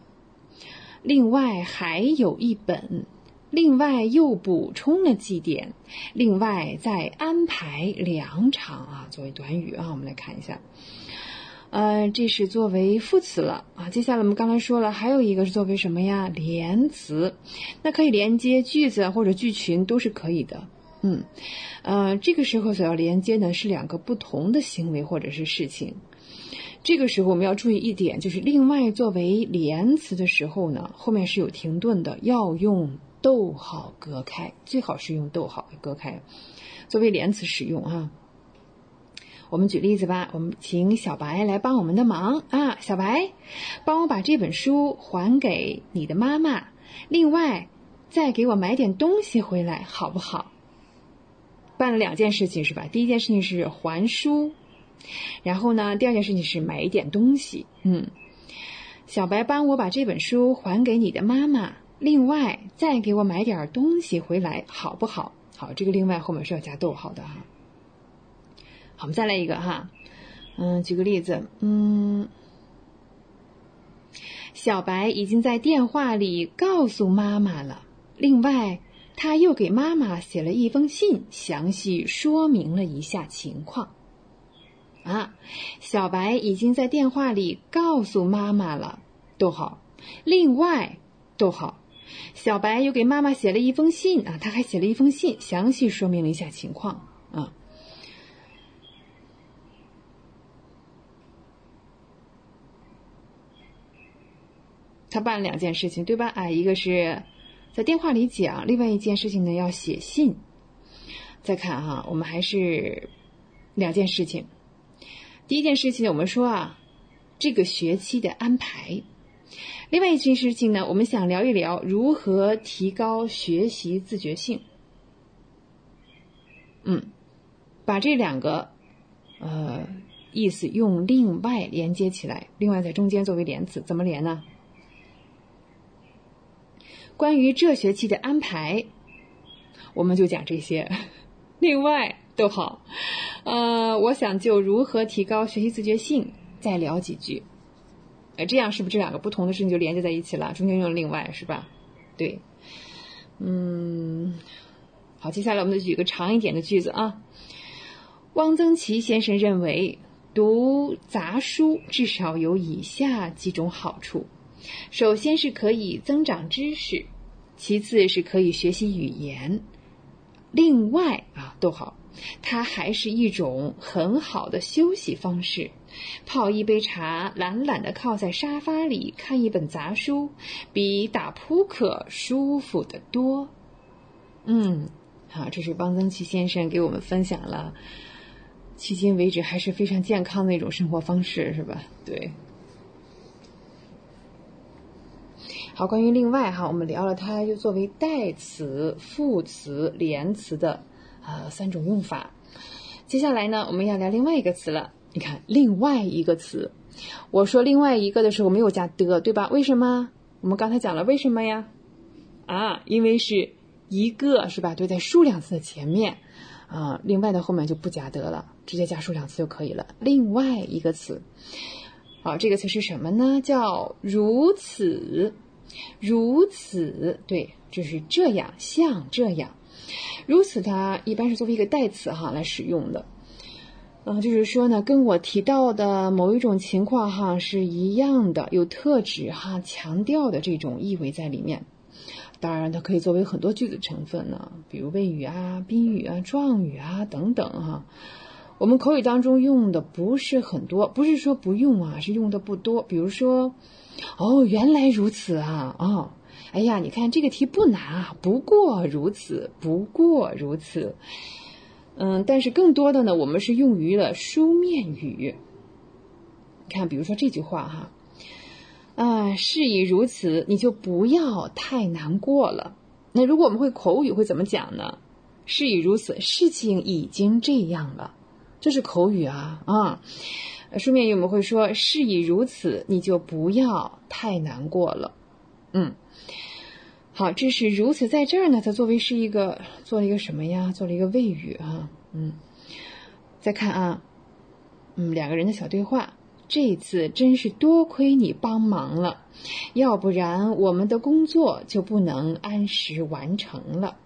另外还有一本，另外又补充了几点，另外再安排两场啊，作为短语啊，我们来看一下。呃，这是作为副词了啊。接下来我们刚才说了，还有一个是作为什么呀？连词，那可以连接句子或者句群都是可以的。嗯，呃，这个时候所要连接的是两个不同的行为或者是事情。这个时候我们要注意一点，就是另外作为连词的时候呢，后面是有停顿的，要用逗号隔开，最好是用逗号隔开，作为连词使用啊。我们举例子吧，我们请小白来帮我们的忙啊！小白，帮我把这本书还给你的妈妈，另外再给我买点东西回来，好不好？办了两件事情是吧？第一件事情是还书，然后呢，第二件事情是买一点东西。嗯，小白帮我把这本书还给你的妈妈，另外再给我买点东西回来，好不好？好，这个另外后面是要加逗号的哈。我们再来一个哈。嗯，举个例子，嗯，小白已经在电话里告诉妈妈了，另外他又给妈妈写了一封信，详细说明了一下情况。啊，小白已经在电话里告诉妈妈了，逗号。另外，逗号，小白又给妈妈写了一封信啊，他还写了一封信，详细说明了一下情况啊。他办了两件事情，对吧？啊，一个是在电话里讲，另外一件事情呢要写信。再看哈，我们还是两件事情。第一件事情，我们说啊，这个学期的安排；另外一件事情呢，我们想聊一聊如何提高学习自觉性。嗯，把这两个呃意思用另外连接起来，另外在中间作为连词，怎么连呢？关于这学期的安排，我们就讲这些。另外逗号，呃，我想就如何提高学习自觉性再聊几句。呃，这样是不是这两个不同的事情就连接在一起了？中间用了另外是吧？对，嗯，好，接下来我们再举个长一点的句子啊。汪曾祺先生认为，读杂书至少有以下几种好处。首先是可以增长知识，其次是可以学习语言。另外啊，逗号，它还是一种很好的休息方式。泡一杯茶，懒懒的靠在沙发里看一本杂书，比打扑克舒服得多。嗯，好，这是汪曾祺先生给我们分享了，迄今为止还是非常健康的一种生活方式，是吧？对。好，关于另外哈，我们聊了它就作为代词、副词、连词的呃三种用法。接下来呢，我们要聊另外一个词了。你看，另外一个词，我说另外一个的时候没有加的，对吧？为什么？我们刚才讲了为什么呀？啊，因为是一个是吧？对，在数量词的前面啊，另外的后面就不加的了，直接加数量词就可以了。另外一个词，好，这个词是什么呢？叫如此。如此，对，就是这样，像这样。如此，它一般是作为一个代词哈来使用的。嗯，就是说呢，跟我提到的某一种情况哈是一样的，有特指哈强调的这种意味在里面。当然，它可以作为很多句子成分呢，比如谓语啊、宾语啊、状语啊等等哈。我们口语当中用的不是很多，不是说不用啊，是用的不多。比如说。哦，原来如此啊！哦，哎呀，你看这个题不难啊，不过如此，不过如此。嗯，但是更多的呢，我们是用于了书面语。看，比如说这句话哈，啊，事已如此，你就不要太难过了。那如果我们会口语，会怎么讲呢？事已如此，事情已经这样了，这是口语啊啊。书面语我们会说“事已如此”，你就不要太难过了。嗯，好，这是如此，在这儿呢，它作为是一个做了一个什么呀？做了一个谓语啊。嗯，再看啊，嗯，两个人的小对话。这次真是多亏你帮忙了，要不然我们的工作就不能按时完成了。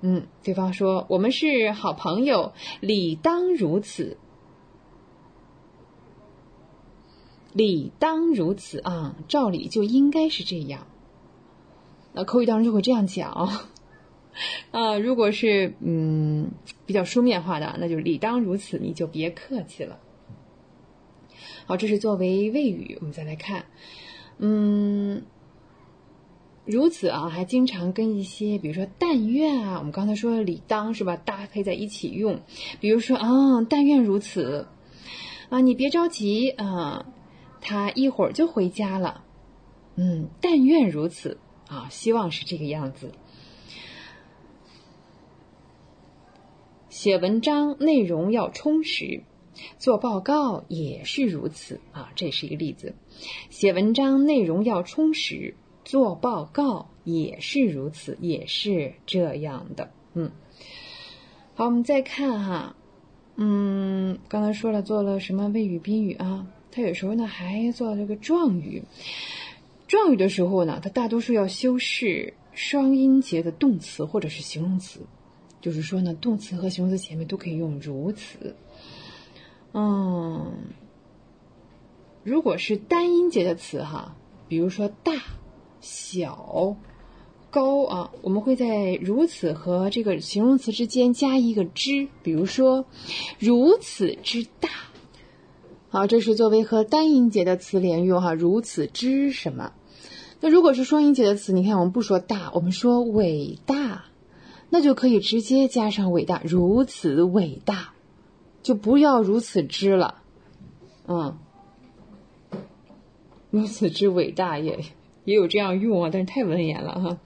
嗯，对方说：“我们是好朋友，理当如此。”理当如此啊，照理就应该是这样。那口语当中就会这样讲 啊。如果是嗯比较书面化的，那就理当如此，你就别客气了。好，这是作为谓语，我们再来看，嗯，如此啊，还经常跟一些，比如说但愿啊，我们刚才说理当是吧，搭配在一起用。比如说啊，但愿如此啊，你别着急啊。他一会儿就回家了，嗯，但愿如此啊，希望是这个样子。写文章内容要充实，做报告也是如此啊，这是一个例子。写文章内容要充实，做报告也是如此，也是这样的。嗯，好，我们再看哈，嗯，刚才说了做了什么谓语宾语啊？它有时候呢还做这个状语。状语的时候呢，它大多数要修饰双音节的动词或者是形容词，就是说呢，动词和形容词前面都可以用如此。嗯，如果是单音节的词哈，比如说大、小、高啊，我们会在如此和这个形容词之间加一个之，比如说如此之大。好，这是作为和单音节的词连用哈，如此之什么？那如果是双音节的词，你看我们不说大，我们说伟大，那就可以直接加上伟大，如此伟大。就不要如此之了，嗯，如此之伟大也也有这样用啊，但是太文言了哈。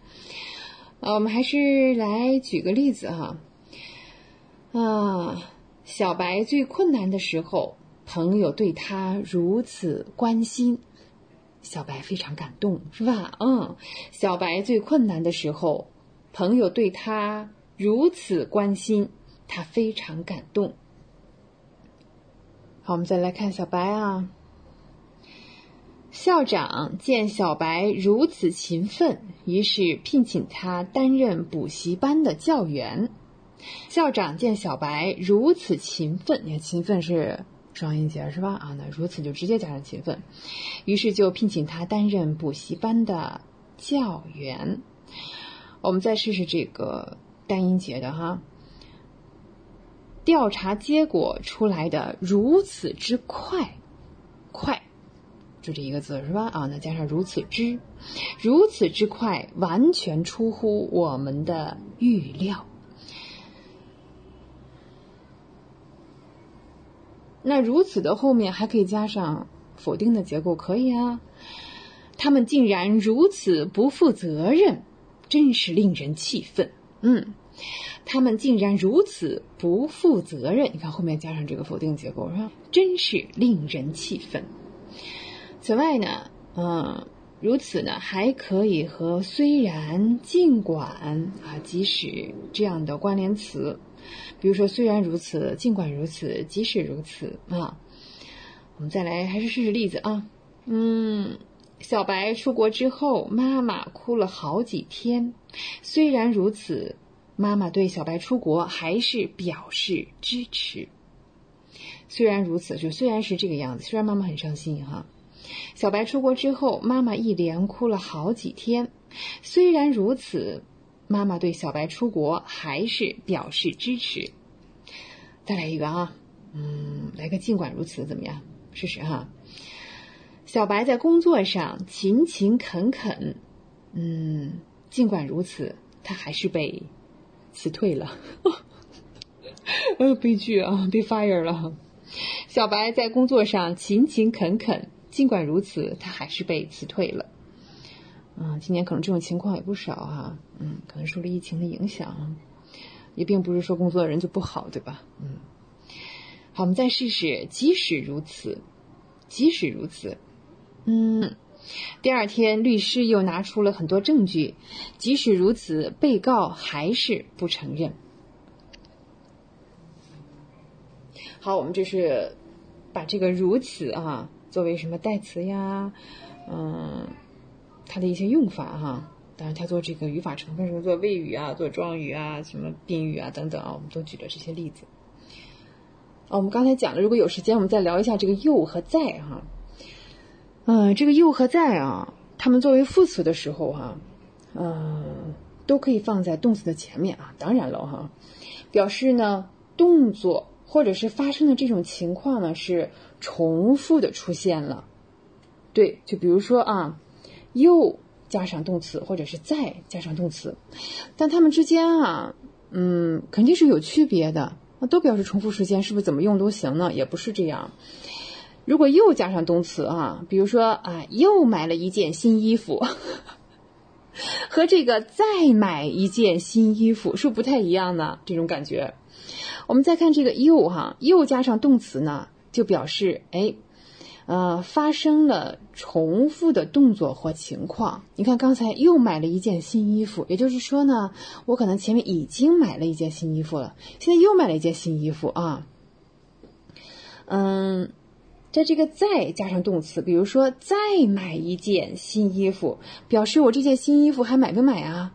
啊，我们还是来举个例子哈。啊，小白最困难的时候，朋友对他如此关心，小白非常感动，是吧？嗯，小白最困难的时候，朋友对他如此关心，他非常感动。好，我们再来看小白啊。校长见小白如此勤奋，于是聘请他担任补习班的教员。校长见小白如此勤奋，你看勤奋是双音节是吧？啊，那如此就直接加上勤奋，于是就聘请他担任补习班的教员。我们再试试这个单音节的哈。调查结果出来的如此之快，快，就这一个字是吧？啊，那加上如此之，如此之快，完全出乎我们的预料。那如此的后面还可以加上否定的结构，可以啊。他们竟然如此不负责任，真是令人气愤。嗯。他们竟然如此不负责任！你看后面加上这个否定结构是吧？真是令人气愤。此外呢，嗯，如此呢还可以和虽然、尽管啊、即使这样的关联词，比如说虽然如此、尽管如此、即使如此啊。我们再来还是试试例子啊。嗯，小白出国之后，妈妈哭了好几天。虽然如此。妈妈对小白出国还是表示支持。虽然如此，就虽然是这个样子，虽然妈妈很伤心哈。小白出国之后，妈妈一连哭了好几天。虽然如此，妈妈对小白出国还是表示支持。再来一个啊，嗯，来个尽管如此怎么样？试试哈。小白在工作上勤勤恳恳，嗯，尽管如此，他还是被。辞退了，呃，悲剧啊，被 fire 了。小白在工作上勤勤恳恳，尽管如此，他还是被辞退了。啊，今年可能这种情况也不少哈。嗯，可能受了疫情的影响，也并不是说工作的人就不好，对吧？嗯。好，我们再试试，即使如此，即使如此，嗯。第二天，律师又拿出了很多证据，即使如此，被告还是不承认。好，我们这是把这个“如此”啊作为什么代词呀？嗯，它的一些用法哈。当然，它做这个语法成分时候做谓语啊，做状语啊，什么宾语啊等等啊，我们都举了这些例子。哦，我们刚才讲了，如果有时间，我们再聊一下这个“又”和“在”哈。嗯，这个又和在啊，它们作为副词的时候哈，嗯，都可以放在动词的前面啊。当然了哈，表示呢动作或者是发生的这种情况呢是重复的出现了。对，就比如说啊，又加上动词或者是再加上动词，但它们之间啊，嗯，肯定是有区别的。那都表示重复时间，是不是怎么用都行呢？也不是这样。如果又加上动词啊，比如说啊，又买了一件新衣服，和这个再买一件新衣服是不是不太一样呢？这种感觉。我们再看这个又哈，又加上动词呢，就表示哎，呃，发生了重复的动作或情况。你看刚才又买了一件新衣服，也就是说呢，我可能前面已经买了一件新衣服了，现在又买了一件新衣服啊。嗯，在这个再加上动词，比如说再买一件新衣服，表示我这件新衣服还买不买啊？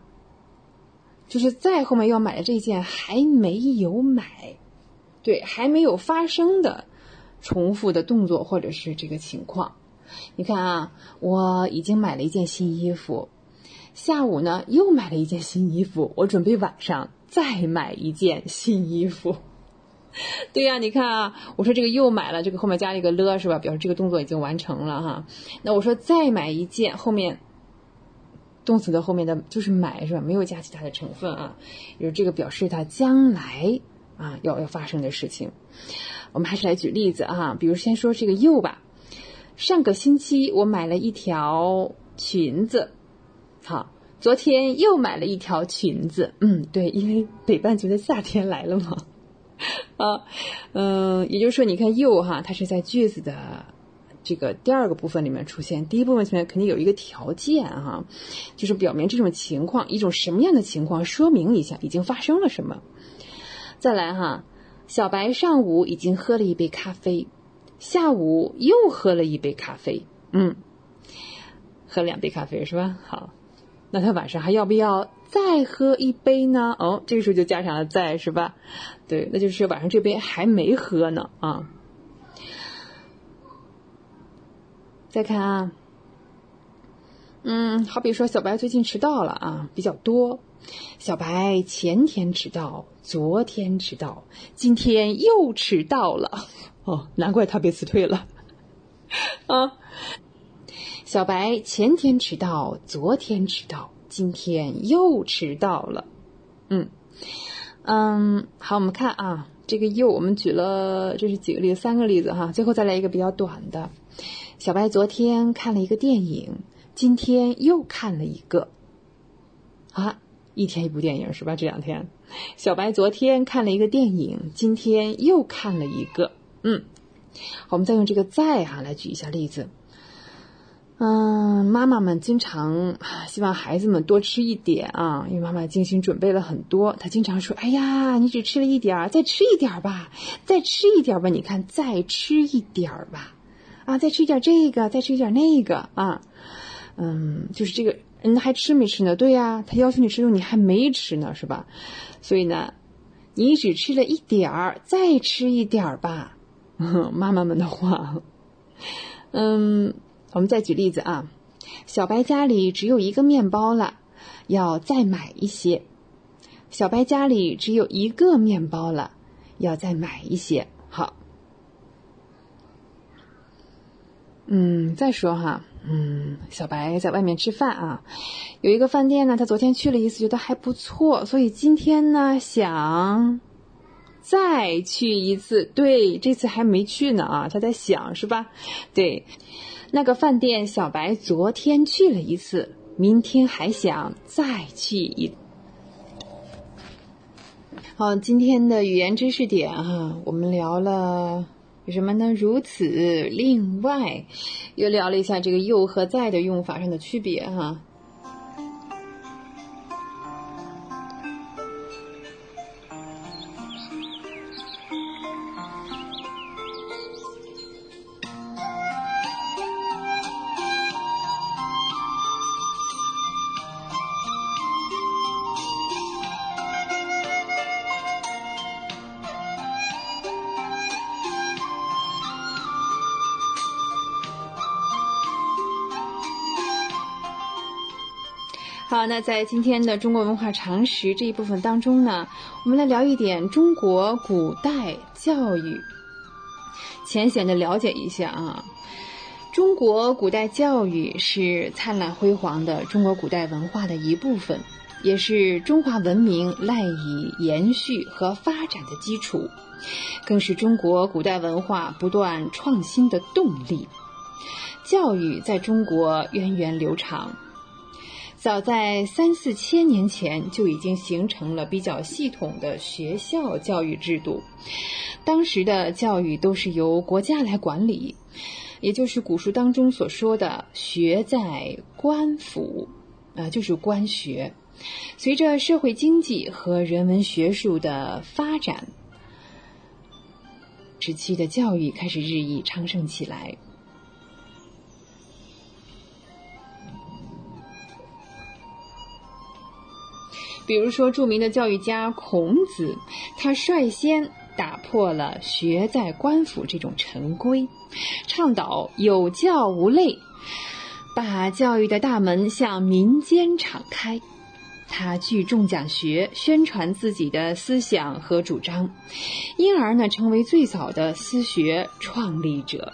就是在后面要买的这件还没有买，对，还没有发生的重复的动作或者是这个情况。你看啊，我已经买了一件新衣服，下午呢又买了一件新衣服，我准备晚上再买一件新衣服。对呀，你看啊，我说这个又买了，这个后面加了一个了，是吧？表示这个动作已经完成了哈。那我说再买一件，后面。动词的后面的就是买是吧？没有加其他的成分啊，就是这个表示它将来啊要要发生的事情。我们还是来举例子啊，比如先说这个又吧。上个星期我买了一条裙子，好，昨天又买了一条裙子。嗯，对，因为北半球的夏天来了嘛。啊，嗯，也就是说，你看又哈，它是在句子的。这个第二个部分里面出现，第一部分里面肯定有一个条件哈，就是表明这种情况，一种什么样的情况，说明一下已经发生了什么。再来哈，小白上午已经喝了一杯咖啡，下午又喝了一杯咖啡，嗯，喝两杯咖啡是吧？好，那他晚上还要不要再喝一杯呢？哦，这个时候就加上了再是吧？对，那就是晚上这杯还没喝呢啊。再看啊，嗯，好比说小白最近迟到了啊，比较多。小白前天迟到，昨天迟到，今天又迟到了。哦，难怪他被辞退了。啊，小白前天迟到，昨天迟到，今天又迟到了。嗯嗯，好，我们看啊，这个又我们举了这是几个例子，三个例子哈，最后再来一个比较短的。小白昨天看了一个电影，今天又看了一个，啊，一天一部电影是吧？这两天，小白昨天看了一个电影，今天又看了一个，嗯，我们再用这个在哈来举一下例子。嗯，妈妈们经常希望孩子们多吃一点啊，因为妈妈精心准备了很多。她经常说：“哎呀，你只吃了一点儿，再吃一点儿吧，再吃一点儿吧，你看，再吃一点儿吧。”啊，再吃一点这个，再吃一点那个啊，嗯，就是这个嗯还吃没吃呢？对呀，他要求你吃肉，你还没吃呢，是吧？所以呢，你只吃了一点儿，再吃一点儿吧。妈妈们的话，嗯，我们再举例子啊，小白家里只有一个面包了，要再买一些。小白家里只有一个面包了，要再买一些。好。嗯，再说哈，嗯，小白在外面吃饭啊，有一个饭店呢，他昨天去了一次，觉得还不错，所以今天呢想再去一次。对，这次还没去呢啊，他在想是吧？对，那个饭店小白昨天去了一次，明天还想再去一。好，今天的语言知识点哈，我们聊了。有什么呢？如此，另外，又聊了一下这个“又”和“在”的用法上的区别，哈。好，那在今天的中国文化常识这一部分当中呢，我们来聊一点中国古代教育，浅显的了解一下啊。中国古代教育是灿烂辉煌的中国古代文化的一部分，也是中华文明赖以延续和发展的基础，更是中国古代文化不断创新的动力。教育在中国源远流长。早在三四千年前就已经形成了比较系统的学校教育制度。当时的教育都是由国家来管理，也就是古书当中所说的“学在官府”，啊，就是官学。随着社会经济和人文学术的发展，时期的教育开始日益昌盛起来。比如说，著名的教育家孔子，他率先打破了“学在官府”这种陈规，倡导有教无类，把教育的大门向民间敞开。他聚众讲学，宣传自己的思想和主张，因而呢，成为最早的私学创立者。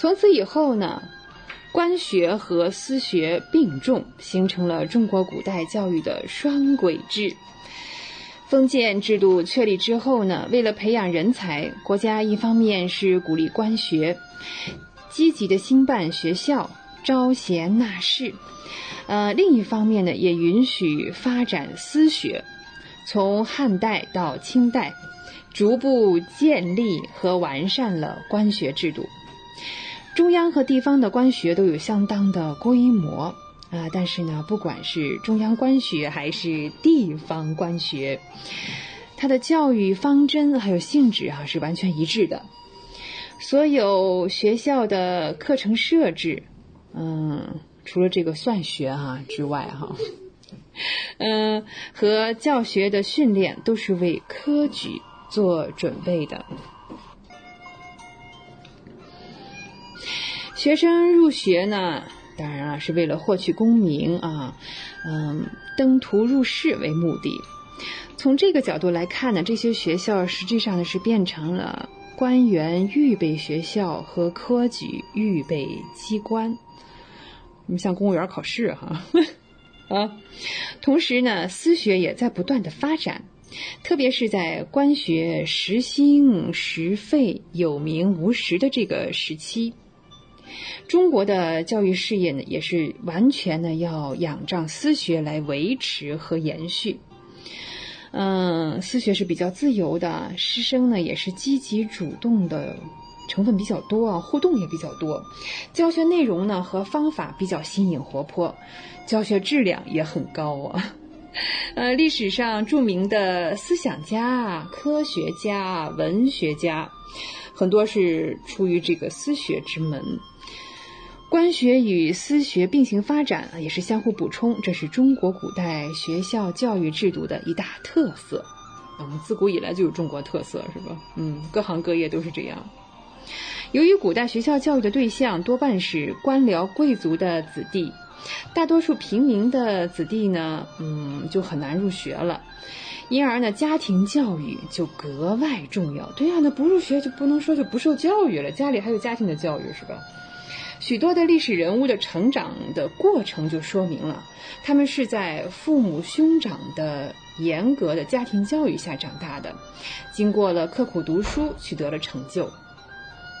从此以后呢，官学和私学并重，形成了中国古代教育的双轨制。封建制度确立之后呢，为了培养人才，国家一方面是鼓励官学，积极的兴办学校，招贤纳士；呃，另一方面呢，也允许发展私学。从汉代到清代，逐步建立和完善了官学制度。中央和地方的官学都有相当的规模啊，但是呢，不管是中央官学还是地方官学，它的教育方针还有性质啊是完全一致的。所有学校的课程设置，嗯，除了这个算学哈之外哈，嗯，和教学的训练都是为科举做准备的。学生入学呢，当然了，是为了获取功名啊，嗯，登徒入仕为目的。从这个角度来看呢，这些学校实际上呢是变成了官员预备学校和科举预备机关。你像公务员考试哈 啊，同时呢，私学也在不断的发展，特别是在官学时兴时废、有名无实的这个时期。中国的教育事业呢，也是完全呢要仰仗私学来维持和延续。嗯，私学是比较自由的，师生呢也是积极主动的成分比较多啊，互动也比较多。教学内容呢和方法比较新颖活泼，教学质量也很高啊。呃，历史上著名的思想家、科学家、文学家，很多是出于这个私学之门。官学与私学并行发展也是相互补充，这是中国古代学校教育制度的一大特色。我们自古以来就有中国特色，是吧？嗯，各行各业都是这样。由于古代学校教育的对象多半是官僚贵族的子弟，大多数平民的子弟呢，嗯，就很难入学了。因而呢，家庭教育就格外重要。对呀，那不入学就不能说就不受教育了，家里还有家庭的教育，是吧？许多的历史人物的成长的过程就说明了，他们是在父母兄长的严格的家庭教育下长大的，经过了刻苦读书，取得了成就。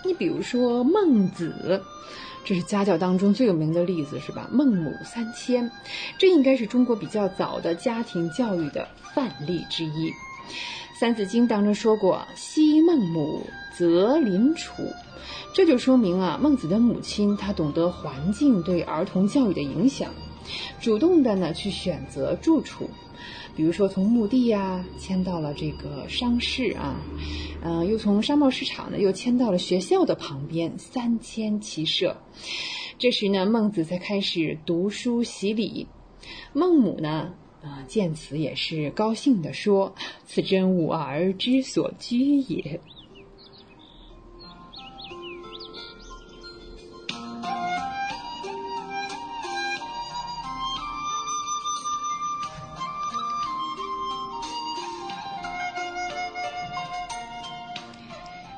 你比如说孟子，这是家教当中最有名的例子，是吧？孟母三迁，这应该是中国比较早的家庭教育的范例之一。《三字经》当中说过：“昔孟母，择邻处。”这就说明啊，孟子的母亲她懂得环境对儿童教育的影响，主动的呢去选择住处，比如说从墓地呀迁到了这个商市啊，嗯，又从商贸市场呢又迁到了学校的旁边，三迁其舍。这时呢，孟子才开始读书习礼，孟母呢啊见此也是高兴地说：“此真吾儿之所居也。”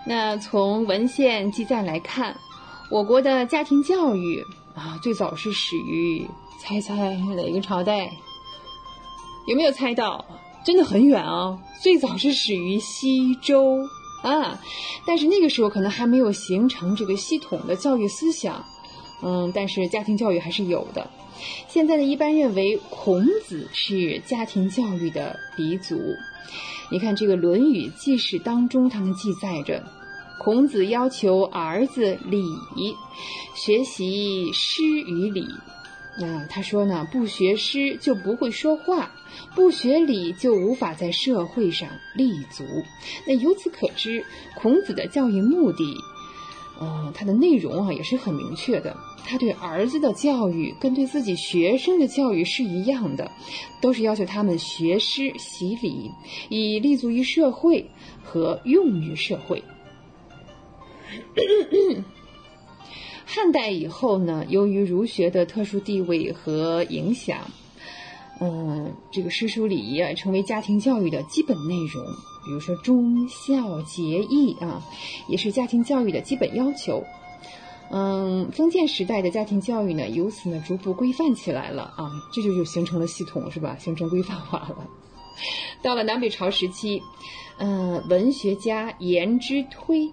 那从文献记载来看，我国的家庭教育啊，最早是始于猜猜哪个朝代？有没有猜到？真的很远啊！最早是始于西周啊，但是那个时候可能还没有形成这个系统的教育思想，嗯，但是家庭教育还是有的。现在呢，一般认为孔子是家庭教育的鼻祖。你看这个《论语记事》当中，他们记载着，孔子要求儿子礼学习诗与礼。那他说呢，不学诗就不会说话，不学礼就无法在社会上立足。那由此可知，孔子的教育目的，嗯，他的内容啊也是很明确的。他对儿子的教育跟对自己学生的教育是一样的，都是要求他们学诗习礼，以立足于社会和用于社会。汉代以后呢，由于儒学的特殊地位和影响，嗯，这个诗书礼仪啊，成为家庭教育的基本内容。比如说忠孝节义啊，也是家庭教育的基本要求。嗯，封建时代的家庭教育呢，由此呢逐步规范起来了啊，这就就形成了系统，是吧？形成规范化了。到了南北朝时期，嗯，文学家颜之推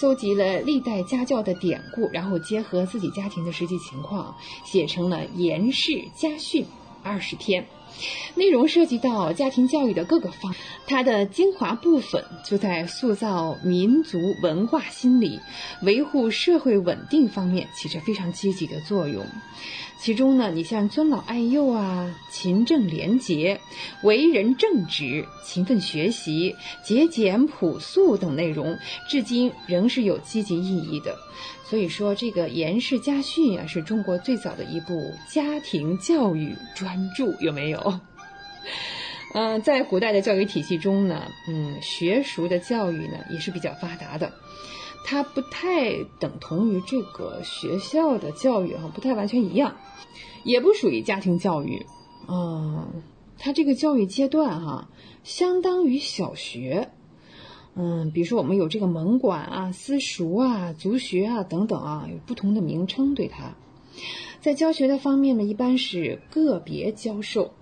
搜集了历代家教的典故，然后结合自己家庭的实际情况，写成了《颜氏家训》二十篇。内容涉及到家庭教育的各个方，它的精华部分就在塑造民族文化心理、维护社会稳定方面起着非常积极的作用。其中呢，你像尊老爱幼啊、勤政廉洁、为人正直、勤奋学习、节俭朴素等内容，至今仍是有积极意义的。所以说，这个《颜氏家训》啊，是中国最早的一部家庭教育专著，有没有？嗯，在古代的教育体系中呢，嗯，学术的教育呢也是比较发达的，它不太等同于这个学校的教育哈，不太完全一样，也不属于家庭教育，嗯，它这个教育阶段哈，相当于小学。嗯，比如说我们有这个蒙管啊、私塾啊、族学啊等等啊，有不同的名称对它。在教学的方面呢，一般是个别教授，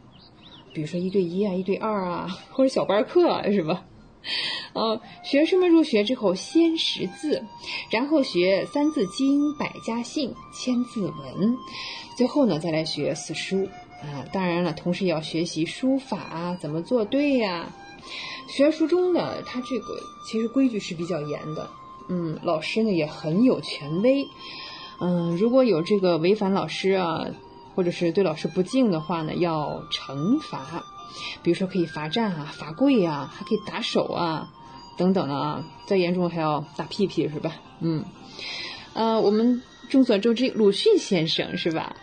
比如说一对一啊、一对二啊，或者小班课啊，是吧？呃，学生们入学之后先识字，然后学《三字经》《百家姓》《千字文》，最后呢再来学四书啊。当然了，同时也要学习书法啊，怎么做对呀。学书中呢，它这个其实规矩是比较严的，嗯，老师呢也很有权威，嗯，如果有这个违反老师啊，或者是对老师不敬的话呢，要惩罚，比如说可以罚站啊、罚跪啊，还可以打手啊，等等的啊，再严重还要打屁屁是吧？嗯，呃，我们众所周知，鲁迅先生是吧？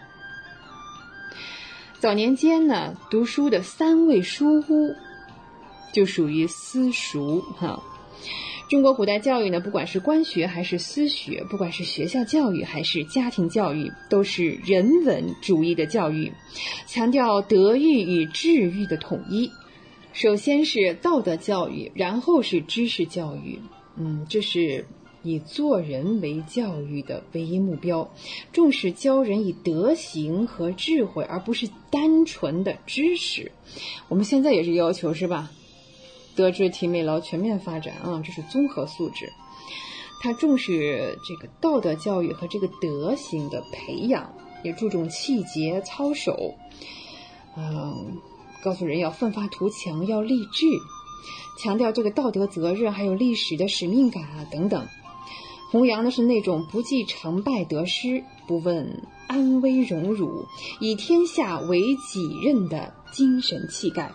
早年间呢，读书的三味书屋。就属于私塾哈。中国古代教育呢，不管是官学还是私学，不管是学校教育还是家庭教育，都是人文主义的教育，强调德育与智育的统一。首先是道德教育，然后是知识教育。嗯，这是以做人为教育的唯一目标，重视教人以德行和智慧，而不是单纯的知识。我们现在也是要求，是吧？德智体美劳全面发展啊，这是综合素质。他重视这个道德教育和这个德行的培养，也注重气节操守。嗯，告诉人要奋发图强，要励志，强调这个道德责任，还有历史的使命感啊等等。弘扬的是那种不计成败得失，不问安危荣辱，以天下为己任的精神气概。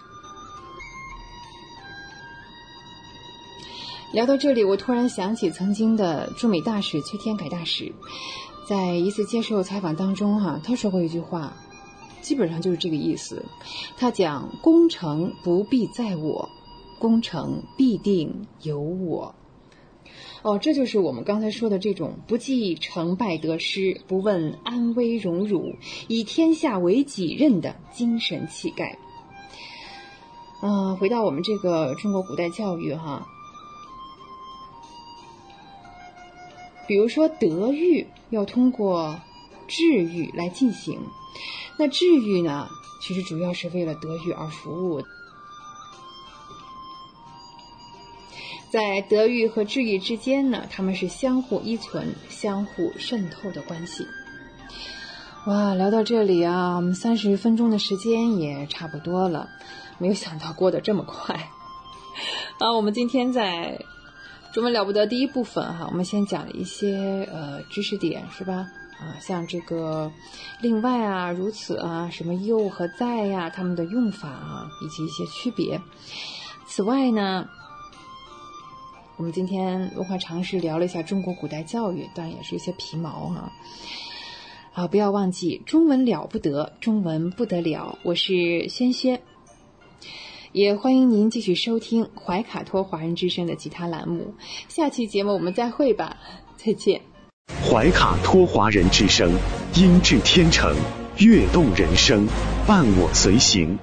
聊到这里，我突然想起曾经的驻美大使崔天凯大使，在一次接受采访当中，哈，他说过一句话，基本上就是这个意思。他讲：“功成不必在我，功成必定有我。”哦，这就是我们刚才说的这种不计成败得失、不问安危荣辱、以天下为己任的精神气概。嗯，回到我们这个中国古代教育，哈。比如说德育要通过治育来进行，那治育呢，其实主要是为了德育而服务。在德育和治愈之间呢，他们是相互依存、相互渗透的关系。哇，聊到这里啊，我们三十分钟的时间也差不多了，没有想到过得这么快。啊，我们今天在中文了不得第一部分哈，我们先讲了一些呃知识点是吧？啊，像这个另外啊、如此啊、什么又和在呀，它们的用法啊以及一些区别。此外呢。我们今天文化常识聊了一下中国古代教育，当然也是一些皮毛哈。啊，不要忘记中文了不得，中文不得了。我是轩轩，也欢迎您继续收听怀卡托华人之声的其他栏目。下期节目我们再会吧，再见。怀卡托华人之声，音质天成，悦动人生，伴我随行。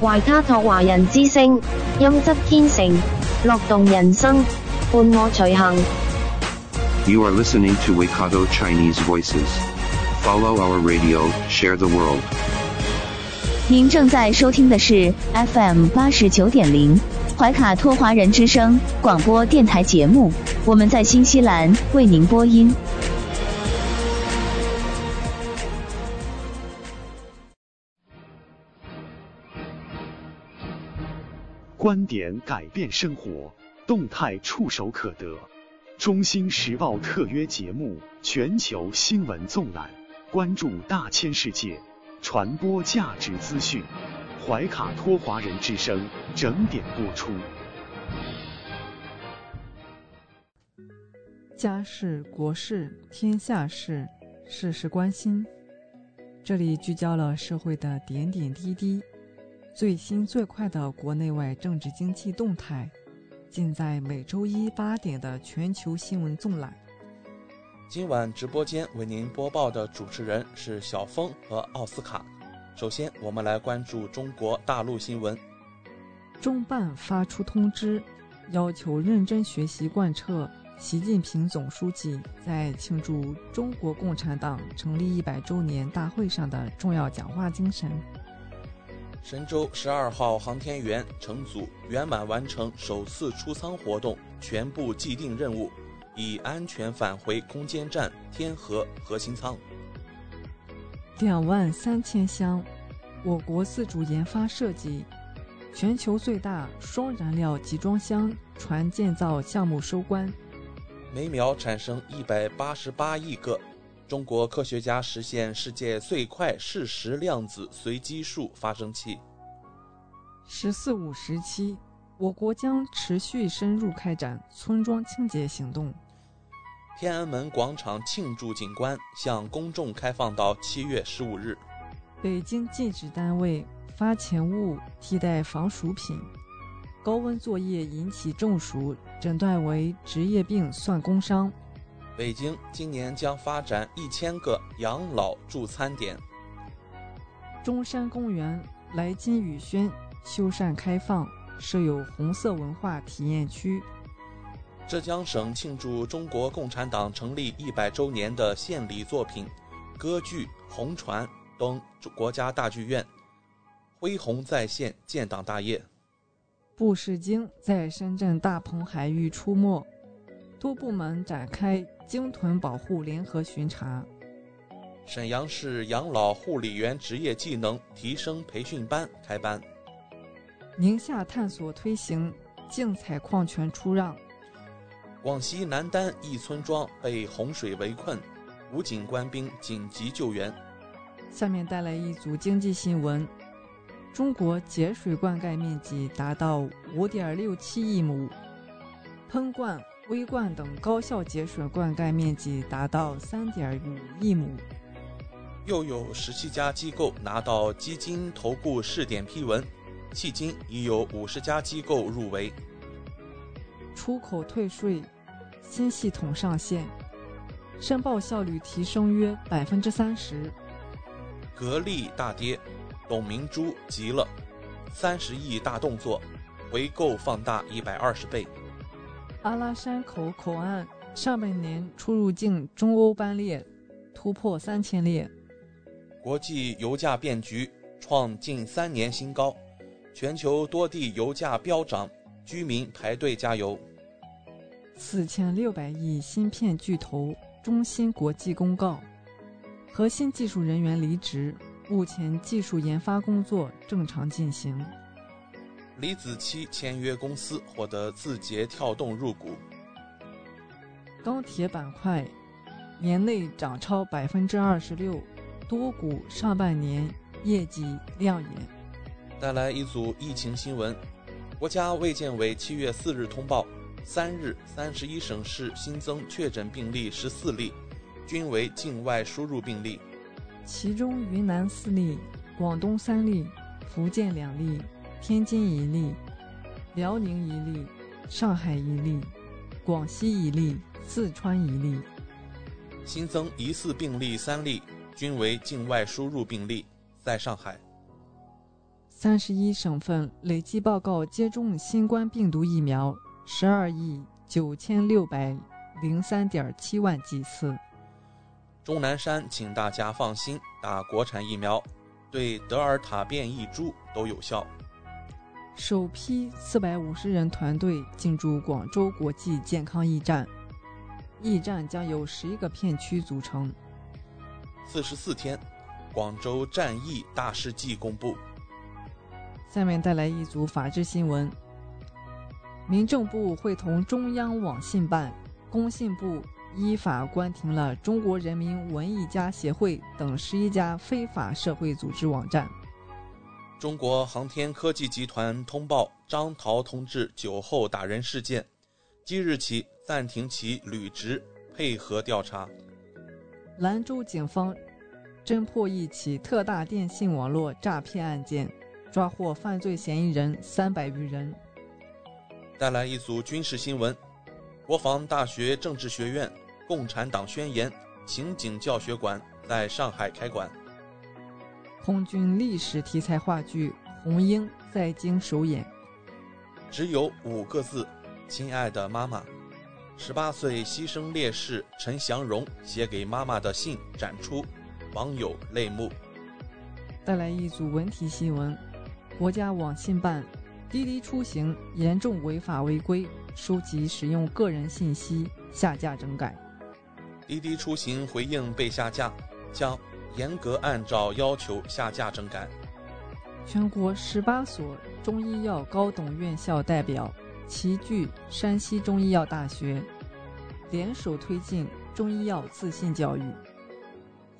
怀卡托华人之声，音质天成。乐动人生，伴我随行。You are listening to Waikato Chinese Voices. Follow our radio, share the world. 您正在收听的是 FM 八十九点零怀卡托华人之声广播电台节目，我们在新西兰为您播音。观点改变生活，动态触手可得。中新时报特约节目《全球新闻纵览》，关注大千世界，传播价值资讯。怀卡托华人之声整点播出。家事、国事、天下事，事事关心。这里聚焦了社会的点点滴滴。最新最快的国内外政治经济动态，尽在每周一八点的全球新闻纵览。今晚直播间为您播报的主持人是小峰和奥斯卡。首先，我们来关注中国大陆新闻。中办发出通知，要求认真学习贯彻习近平总书记在庆祝中国共产党成立一百周年大会上的重要讲话精神。神舟十二号航天员乘组圆满完成首次出舱活动全部既定任务，已安全返回空间站天河核心舱。两万三千箱，我国自主研发设计，全球最大双燃料集装箱船建造项目收官。每秒产生一百八十八亿个。中国科学家实现世界最快适时量子随机数发生器。“十四五”时期，我国将持续深入开展村庄清洁行动。天安门广场庆祝景观向公众开放到七月十五日。北京禁止单位发钱物替代防暑品。高温作业引起中暑，诊断为职业病，算工伤。北京今年将发展一千个养老助餐点。中山公园来金雨轩修缮开放，设有红色文化体验区。浙江省庆祝中国共产党成立一百周年的献礼作品歌剧《红船》登国家大剧院，恢宏再现建党大业。布氏鲸在深圳大鹏海域出没，多部门展开。鲸豚保护联合巡查。沈阳市养老护理员职业技能提升培训班开班。宁夏探索推行净采矿权出让。广西南丹一村庄被洪水围困，武警官兵紧急救援。下面带来一组经济新闻：中国节水灌溉面积达到五点六七亿亩，喷灌。微灌等高效节水灌溉面积达到三点五亿亩。又有十七家机构拿到基金投顾试点批文，迄今已有五十家机构入围。出口退税新系统上线，申报效率提升约百分之三十。格力大跌，董明珠急了，三十亿大动作，回购放大一百二十倍。阿拉山口口岸上半年出入境中欧班列突破三千列。国际油价变局创近三年新高，全球多地油价飙涨，居民排队加油。四千六百亿芯片巨头中芯国际公告，核心技术人员离职，目前技术研发工作正常进行。李子柒签约公司获得字节跳动入股。钢铁板块年内涨超百分之二十六，多股上半年业绩亮眼。带来一组疫情新闻，国家卫健委七月四日通报。三日，三十一省市新增确诊病例十四例，均为境外输入病例。其中，云南四例，广东三例，福建两例，天津一例，辽宁一例，上海一例，广西一例，四川一例。新增疑似病例三例，均为境外输入病例，在上海。三十一省份累计报告接种新冠病毒疫苗。十二亿九千六百零三点七万剂次。钟南山请大家放心，打国产疫苗，对德尔塔变异株都有效。首批四百五十人团队进驻广州国际健康驿站，驿站将由十一个片区组成。四十四天，广州战役大事记公布。下面带来一组法制新闻。民政部会同中央网信办、工信部依法关停了中国人民文艺家协会等十一家非法社会组织网站。中国航天科技集团通报张涛同志酒后打人事件，即日起暂停其履职，配合调查。兰州警方侦破一起特大电信网络诈骗案件，抓获犯罪嫌疑人三百余人。带来一组军事新闻：国防大学政治学院《共产党宣言》情景教学馆在上海开馆。空军历史题材话剧《红鹰》在京首演。只有五个字：亲爱的妈妈。十八岁牺牲烈士陈祥荣写给妈妈的信展出，网友泪目。带来一组文体新闻：国家网信办。滴滴出行严重违法违规，收集使用个人信息，下架整改。滴滴出行回应被下架，将严格按照要求下架整改。全国十八所中医药高等院校代表齐聚山西中医药大学，联手推进中医药自信教育。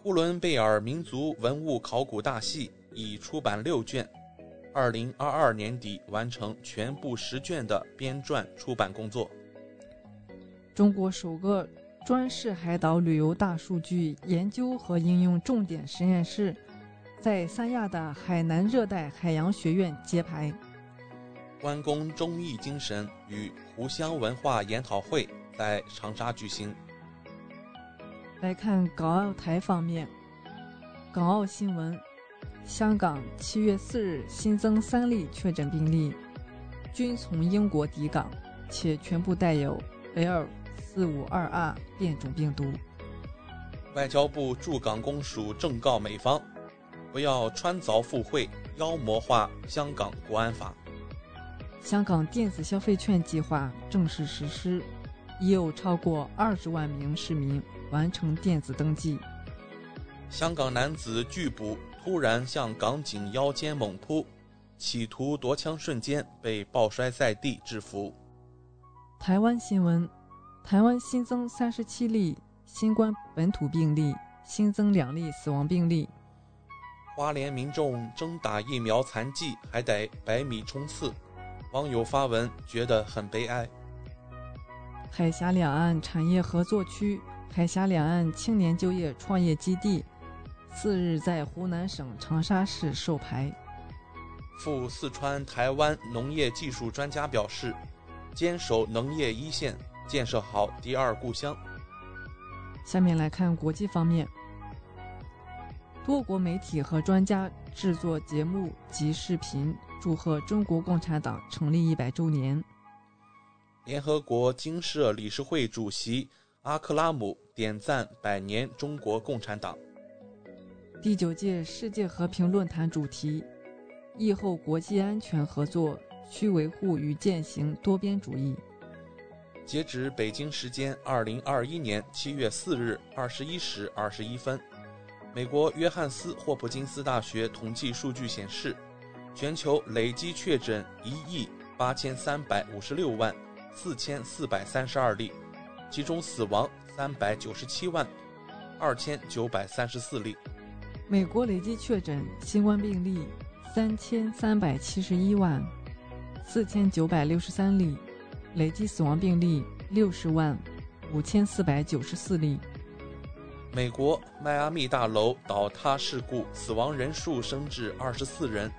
呼伦贝尔民族文物考古大系已出版六卷。二零二二年底完成全部十卷的编撰出版工作。中国首个专事海岛旅游大数据研究和应用重点实验室，在三亚的海南热带海洋学院揭牌。关公忠义精神与湖湘文化研讨会在长沙举行。来看港澳台方面，港澳新闻。香港七月四日新增三例确诊病例，均从英国抵港，且全部带有 L 四五二 R 变种病毒。外交部驻港公署正告美方，不要穿凿附会，妖魔化香港国安法。香港电子消费券计划正式实施，已有超过二十万名市民完成电子登记。香港男子拒捕。突然向港警腰间猛扑，企图夺枪瞬间被抱摔在地制服。台湾新闻：台湾新增三十七例新冠本土病例，新增两例死亡病例。花莲民众争打疫苗残疾还得百米冲刺，网友发文觉得很悲哀。海峡两岸产业合作区、海峡两岸青年就业创业基地。次日，在湖南省长沙市授牌。赴四川、台湾农业技术专家表示，坚守农业一线，建设好第二故乡。下面来看国际方面，多国媒体和专家制作节目及视频，祝贺中国共产党成立一百周年。联合国经社理事会主席阿克拉姆点赞百年中国共产党。第九届世界和平论坛主题：疫后国际安全合作需维护与践行多边主义。截止北京时间二零二一年七月四日二十一时二十一分，美国约翰斯霍普金斯大学统计数据显示，全球累计确诊一亿八千三百五十六万四千四百三十二例，其中死亡三百九十七万二千九百三十四例。美国累计确诊新冠病例三千三百七十一万四千九百六十三例。累计死亡病例六十万五千四百九十四例。美国迈阿密大楼倒塌事故死亡人数升至二十四人，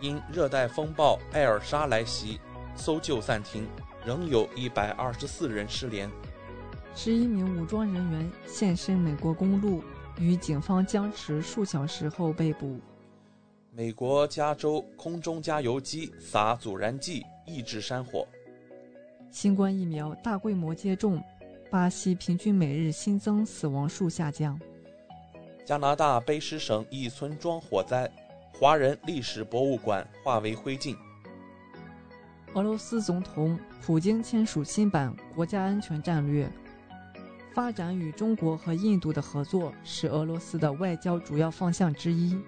因热带风暴艾尔莎来袭，搜救暂停，仍有一百二十四人失联。十一名武装人员现身美国公路，与警方僵持数小时后被捕。美国加州空中加油机撒阻燃剂抑制山火。新冠疫苗大规模接种，巴西平均每日新增死亡数下降。加拿大卑诗省一村庄火灾，华人历史博物馆化为灰烬。俄罗斯总统普京签署新版国家安全战略，发展与中国和印度的合作是俄罗斯的外交主要方向之一。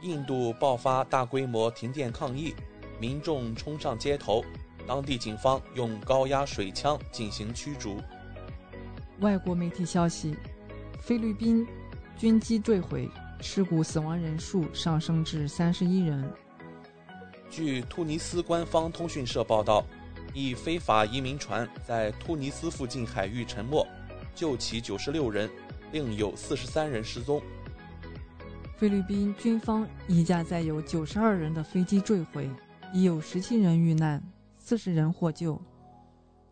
印度爆发大规模停电抗议，民众冲上街头。当地警方用高压水枪进行驱逐。外国媒体消息，菲律宾军机坠毁，事故死亡人数上升至三十一人。据突尼斯官方通讯社报道，一非法移民船在突尼斯附近海域沉没，救起九十六人，另有四十三人失踪。菲律宾军方一架载有九十二人的飞机坠毁，已有十七人遇难。四十人获救。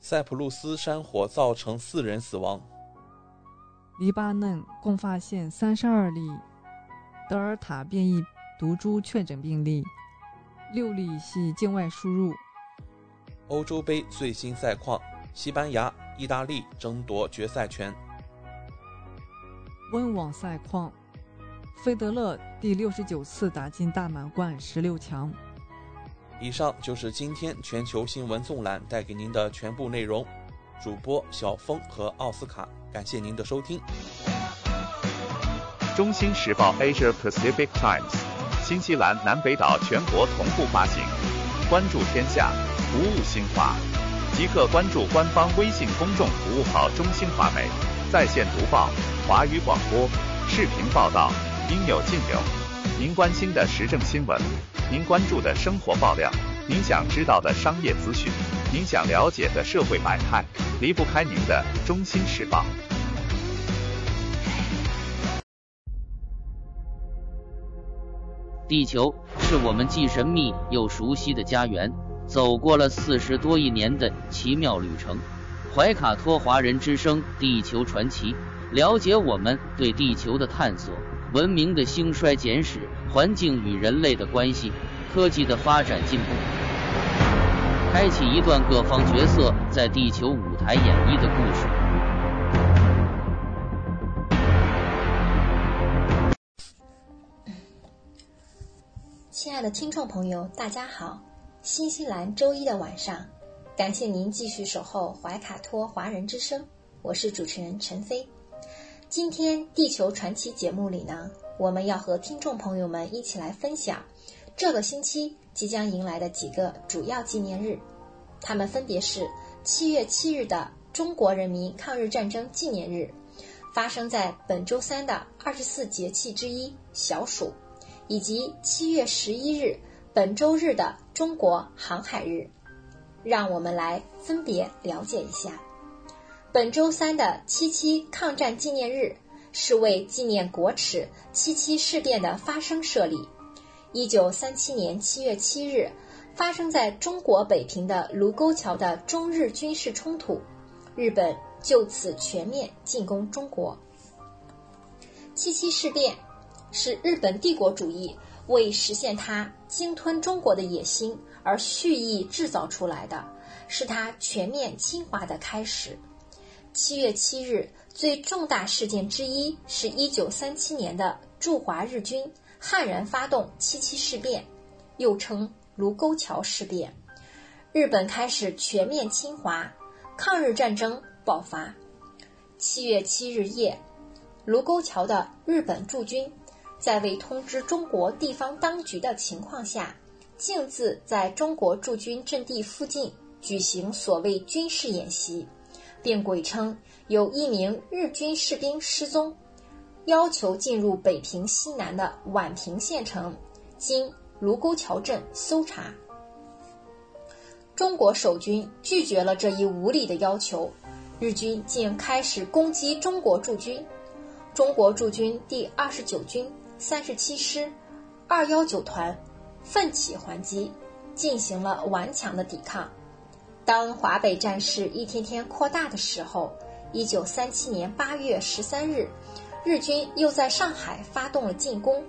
塞浦路斯山火造成四人死亡。黎巴嫩共发现三十二例德尔塔变异毒株确诊病例，六例系境外输入。欧洲杯最新赛况：西班牙、意大利争夺决赛权。温网赛况：费德勒第六十九次打进大满贯十六强。以上就是今天全球新闻纵览带给您的全部内容。主播小峰和奥斯卡，感谢您的收听。中新时报 Asia Pacific Times，新西兰南北岛全国同步发行。关注天下，服务新华，即刻关注官方微信公众服务号“中新华媒”，在线读报、华语广播、视频报道，应有尽有。您关心的时政新闻。您关注的生活爆料，您想知道的商业资讯，您想了解的社会百态，离不开您的《中心时报》。地球是我们既神秘又熟悉的家园，走过了四十多亿年的奇妙旅程。怀卡托华人之声《地球传奇》，了解我们对地球的探索。文明的兴衰简史，环境与人类的关系，科技的发展进步，开启一段各方角色在地球舞台演绎的故事。亲爱的听众朋友，大家好！新西兰周一的晚上，感谢您继续守候怀卡托华人之声，我是主持人陈飞。今天《地球传奇》节目里呢，我们要和听众朋友们一起来分享这个星期即将迎来的几个主要纪念日，它们分别是七月七日的中国人民抗日战争纪念日，发生在本周三的二十四节气之一小暑，以及七月十一日本周日的中国航海日。让我们来分别了解一下。本周三的七七抗战纪念日是为纪念国耻七七事变的发生设立。一九三七年七月七日，发生在中国北平的卢沟桥的中日军事冲突，日本就此全面进攻中国。七七事变是日本帝国主义为实现它鲸吞中国的野心而蓄意制造出来的，是它全面侵华的开始。七月七日最重大事件之一是一九三七年的驻华日军悍然发动七七事变，又称卢沟桥事变，日本开始全面侵华，抗日战争爆发。七月七日夜，卢沟桥的日本驻军在未通知中国地方当局的情况下，径自在中国驻军阵地附近举行所谓军事演习，并鬼称有一名日军士兵失踪，要求进入北平西南的宛平县城，经卢沟桥镇搜查。中国守军拒绝了这一无理的要求。日军竟开始攻击中国驻军，中国驻军第二十九军三十七师二幺九团奋起还击，进行了顽强的抵抗。当华北战事一天天扩大的时候，一九三七年八月十三日，日军又在上海发动了进攻，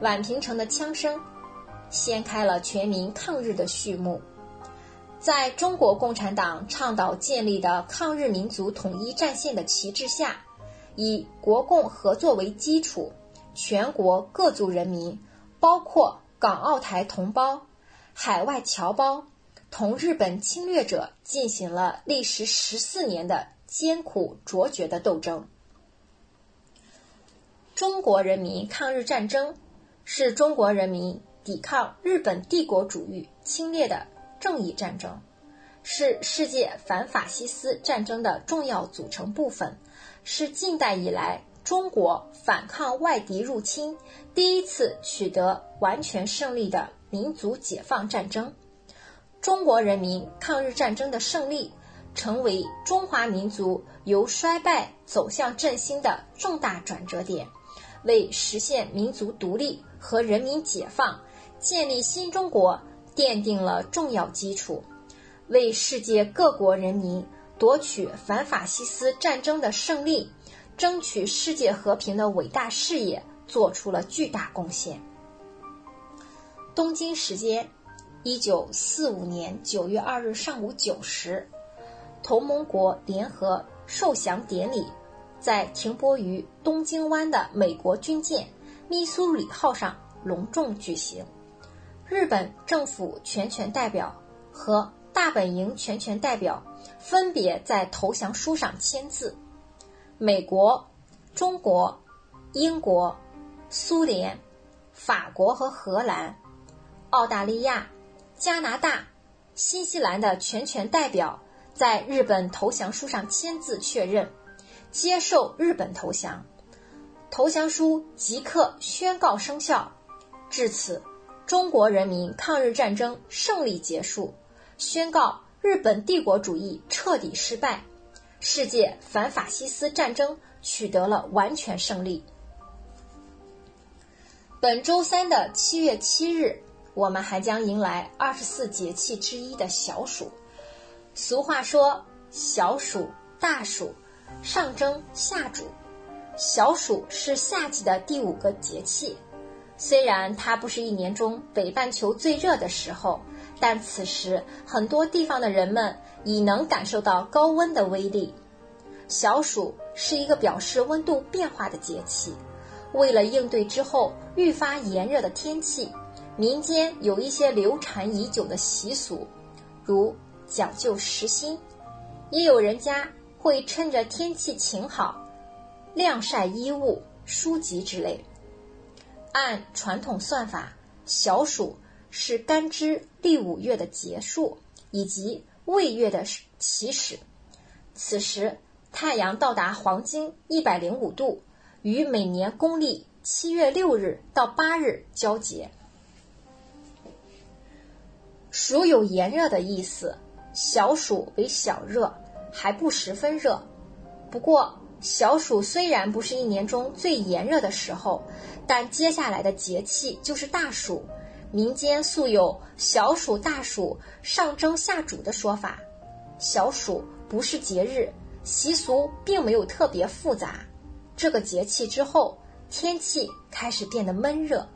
宛平城的枪声掀开了全民抗日的序幕。在中国共产党倡导建立的抗日民族统一战线的旗帜下，以国共合作为基础，全国各族人民，包括港澳台同胞、海外侨胞，同日本侵略者进行了历时十四年的艰苦卓绝的斗争。中国人民抗日战争是中国人民抵抗日本帝国主义侵略的。正义战争是世界反法西斯战争的重要组成部分，是近代以来中国反抗外敌入侵第一次取得完全胜利的民族解放战争。中国人民抗日战争的胜利，成为中华民族由衰败走向振兴的重大转折点，为实现民族独立和人民解放、建立新中国。奠定了重要基础，为世界各国人民夺取反法西斯战争的胜利、争取世界和平的伟大事业做出了巨大贡献。东京时间，一九四五年九月二日上午九时，同盟国联合受降典礼在停泊于东京湾的美国军舰“密苏里号”上隆重举行。日本政府全权代表和大本营全权代表分别在投降书上签字。美国、中国、英国、苏联、法国和荷兰、澳大利亚、加拿大、新西兰的全权代表在日本投降书上签字确认，接受日本投降。投降书即刻宣告生效。至此。中国人民抗日战争胜利结束，宣告日本帝国主义彻底失败，世界反法西斯战争取得了完全胜利。本周三的七月七日，我们还将迎来二十四节气之一的小暑。俗话说：“小暑、大暑，上蒸下煮。”小暑是夏季的第五个节气。虽然它不是一年中北半球最热的时候，但此时很多地方的人们已能感受到高温的威力。小暑是一个表示温度变化的节气，为了应对之后愈发炎热的天气，民间有一些流传已久的习俗，如讲究实心，也有人家会趁着天气晴好，晾晒衣物、书籍之类。按传统算法，小暑是干支第五月的结束，以及未月的起始。此时太阳到达黄金一百零五度，与每年公历七月六日到八日交节。暑有炎热的意思，小暑为小热，还不十分热。不过，小暑虽然不是一年中最炎热的时候。但接下来的节气就是大暑，民间素有“小暑大暑，上蒸下煮”的说法。小暑不是节日，习俗并没有特别复杂。这个节气之后，天气开始变得闷热。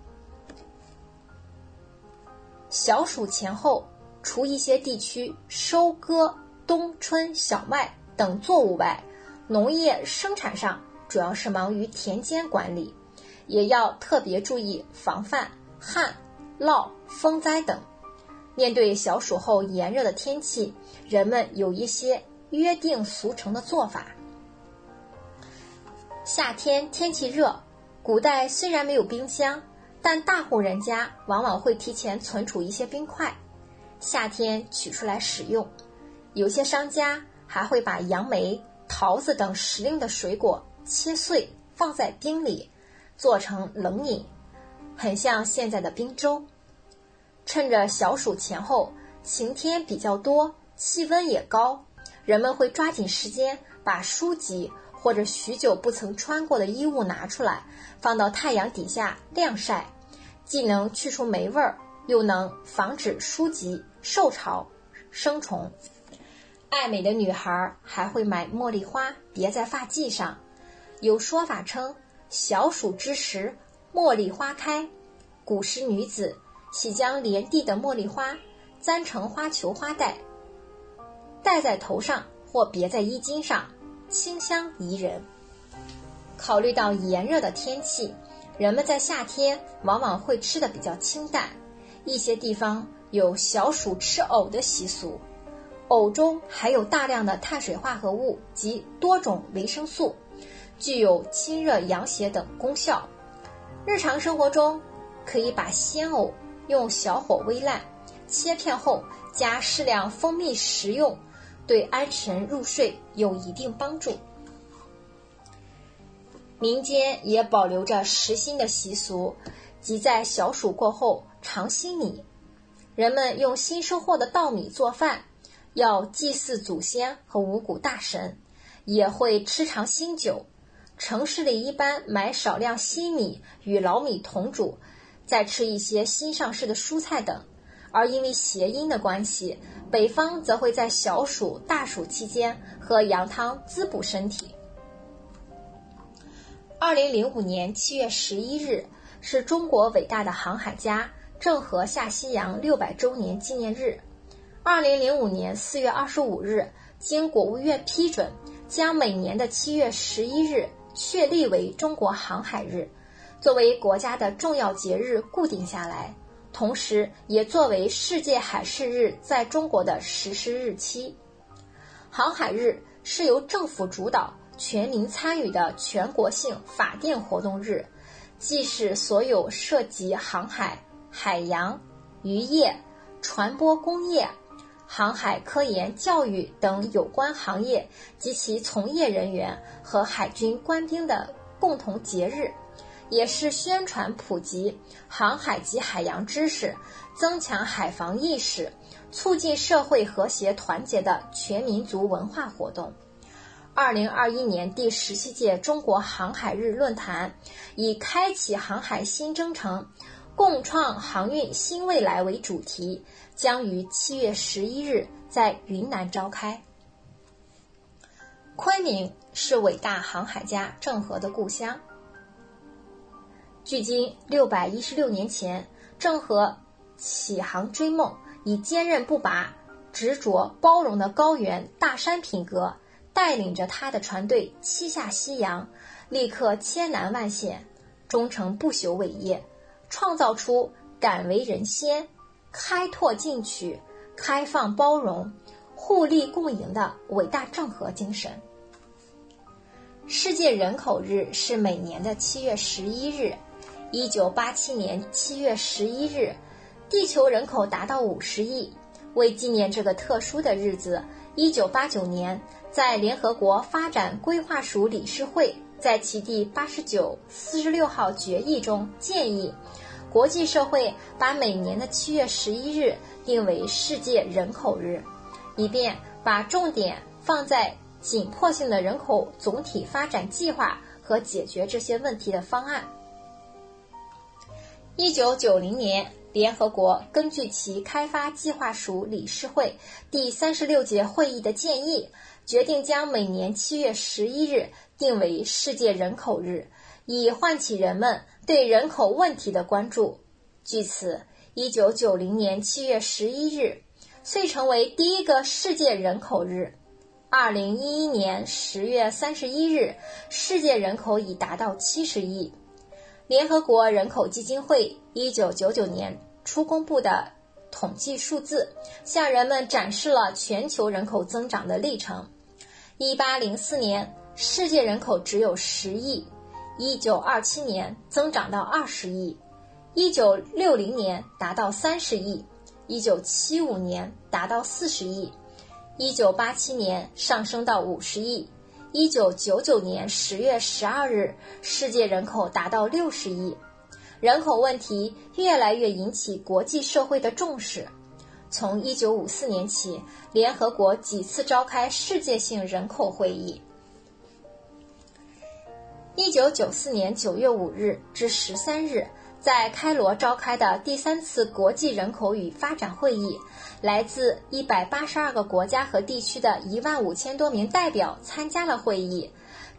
小暑前后，除一些地区收割冬春小麦等作物外，农业生产上主要是忙于田间管理，也要特别注意防范旱、涝、风灾等。面对小暑后炎热的天气，人们有一些约定俗成的做法。夏天天气热，古代虽然没有冰箱，但大户人家往往会提前存储一些冰块，夏天取出来使用。有些商家还会把杨梅、桃子等时令的水果切碎放在冰里，做成冷饮，很像现在的冰粥。趁着小暑前后晴天比较多，气温也高，人们会抓紧时间把书籍。或者许久不曾穿过的衣物拿出来，放到太阳底下晾晒，既能去除霉味儿，又能防止书籍受潮生虫。爱美的女孩还会买茉莉花别在发髻上，有说法称小暑之时茉莉花开，古时女子喜将连地的茉莉花簪成花球花带，戴在头上或别在衣襟上。清香宜人。考虑到炎热的天气，人们在夏天往往会吃的比较清淡。一些地方有小暑吃藕的习俗，藕中含有大量的碳水化合物及多种维生素，具有清热养血等功效。日常生活中，可以把鲜藕用小火煨烂，切片后加适量蜂蜜食用。对安神入睡有一定帮助。民间也保留着食新的习俗，即在小暑过后尝新米。人们用新收获的稻米做饭，要祭祀祖先和五谷大神，也会吃尝新酒。城市里一般买少量新米与老米同煮，再吃一些新上市的蔬菜等。而因为谐音的关系，北方则会在小暑、大暑期间喝羊汤滋补身体。二零零五年七月十一日是中国伟大的航海家郑和下西洋六百周年纪念日。二零零五年四月二十五日，经国务院批准，将每年的七月十一日确立为中国航海日，作为国家的重要节日固定下来。同时，也作为世界海事日在中国的实施日期。航海日是由政府主导、全民参与的全国性法定活动日，既是所有涉及航海、海洋、渔业、船舶工业、航海科研教育等有关行业及其从业人员和海军官兵的共同节日。也是宣传普及航海及海洋知识、增强海防意识、促进社会和谐团结的全民族文化活动。二零二一年第十七届中国航海日论坛以“开启航海新征程，共创航运新未来”为主题，将于七月十一日在云南召开。昆明是伟大航海家郑和的故乡。距今六百一十六年前，郑和起航追梦，以坚韧不拔、执着包容的高原大山品格，带领着他的船队七下西洋，历克千难万险，终成不朽伟业，创造出敢为人先、开拓进取、开放包容、互利共赢的伟大郑和精神。世界人口日是每年的七月十一日。一九八七年七月十一日，地球人口达到五十亿。为纪念这个特殊的日子，一九八九年，在联合国发展规划署理事会在其第八十九、四十六号决议中建议，国际社会把每年的七月十一日定为世界人口日，以便把重点放在紧迫性的人口总体发展计划和解决这些问题的方案。一九九零年，联合国根据其开发计划署理事会第三十六届会议的建议，决定将每年七月十一日定为世界人口日，以唤起人们对人口问题的关注。据此，一九九零年七月十一日遂成为第一个世界人口日。二零一一年十月三十一日，世界人口已达到七十亿。联合国人口基金会一九九九年初公布的统计数字，向人们展示了全球人口增长的历程。一八零四年，世界人口只有十亿；一九二七年增长到二十亿；一九六零年达到三十亿；一九七五年达到四十亿；一九八七年上升到五十亿。一九九九年十月十二日，世界人口达到六十亿，人口问题越来越引起国际社会的重视。从一九五四年起，联合国几次召开世界性人口会议。一九九四年九月五日至十三日。在开罗召开的第三次国际人口与发展会议，来自一百八十二个国家和地区的一万五千多名代表参加了会议。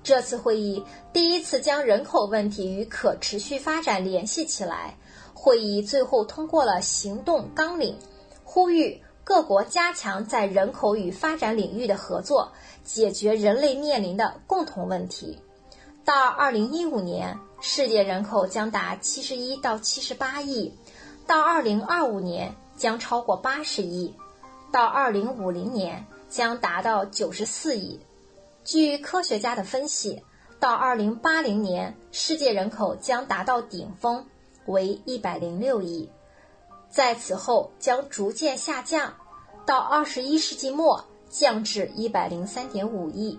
这次会议第一次将人口问题与可持续发展联系起来。会议最后通过了行动纲领，呼吁各国加强在人口与发展领域的合作，解决人类面临的共同问题。到二零一五年。世界人口将达七十一到七十八亿，到二零二五年将超过八十亿，到二零五零年将达到九十四亿。据科学家的分析，到二零八零年，世界人口将达到顶峰，为一百零六亿，在此后将逐渐下降，到二十一世纪末降至一百零三点五亿。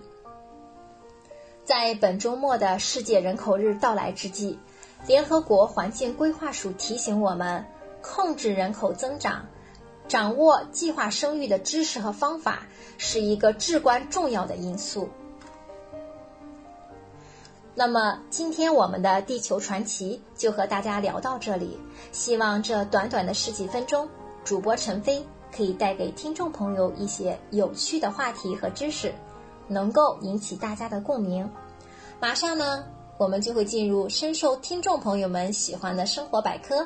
在本周末的世界人口日到来之际，联合国环境规划署提醒我们：控制人口增长、掌握计划生育的知识和方法是一个至关重要的因素。那么，今天我们的地球传奇就和大家聊到这里。希望这短短的十几分钟，主播陈飞可以带给听众朋友一些有趣的话题和知识。能够引起大家的共鸣。马上呢，我们就会进入深受听众朋友们喜欢的生活百科。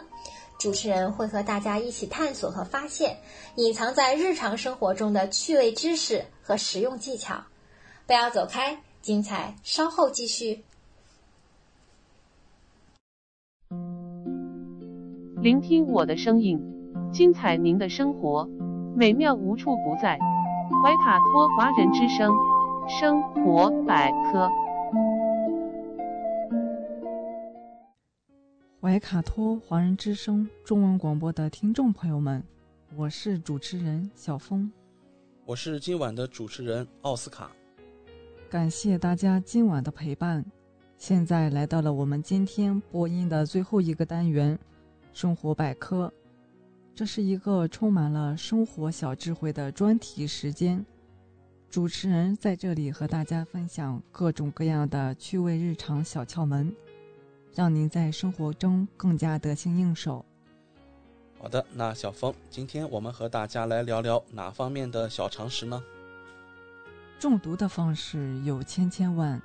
主持人会和大家一起探索和发现隐藏在日常生活中的趣味知识和实用技巧。不要走开，精彩稍后继续。聆听我的声音，精彩您的生活，美妙无处不在。怀卡托华人之声。生活百科，怀卡托华人之声中文广播的听众朋友们，我是主持人小峰，我是今晚的主持人奥斯卡。感谢大家今晚的陪伴。现在来到了我们今天播音的最后一个单元——生活百科。这是一个充满了生活小智慧的专题时间。主持人在这里和大家分享各种各样的趣味日常小窍门，让您在生活中更加得心应手。好的，那小峰，今天我们和大家来聊聊哪方面的小常识呢？中毒的方式有千千万，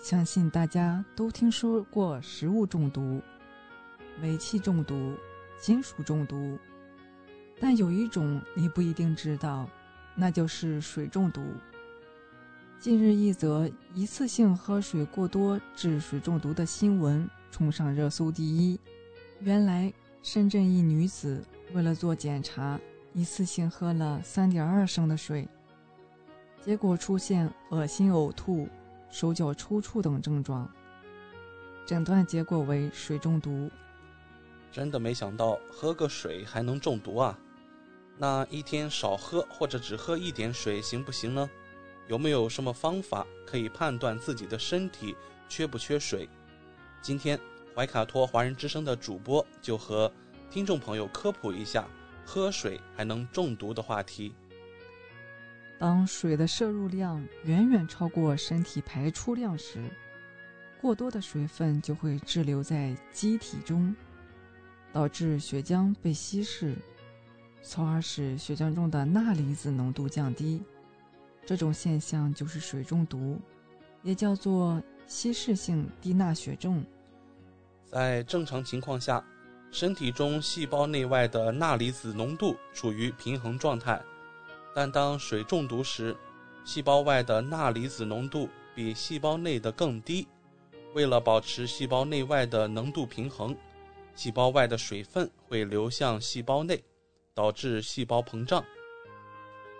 相信大家都听说过食物中毒、煤气中毒、金属中毒，但有一种你不一定知道。那就是水中毒。近日，一则一次性喝水过多致水中毒的新闻冲上热搜第一。原来，深圳一女子为了做检查，一次性喝了三点二升的水，结果出现恶心、呕吐、手脚抽搐等症状，诊断结果为水中毒。真的没想到，喝个水还能中毒啊！那一天少喝或者只喝一点水行不行呢？有没有什么方法可以判断自己的身体缺不缺水？今天怀卡托华人之声的主播就和听众朋友科普一下喝水还能中毒的话题。当水的摄入量远远超过身体排出量时，过多的水分就会滞留在机体中，导致血浆被稀释。从而使血浆中的钠离子浓度降低，这种现象就是水中毒，也叫做稀释性低钠血症。在正常情况下，身体中细胞内外的钠离子浓度处于平衡状态，但当水中毒时，细胞外的钠离子浓度比细胞内的更低。为了保持细胞内外的浓度平衡，细胞外的水分会流向细胞内，导致细胞膨胀。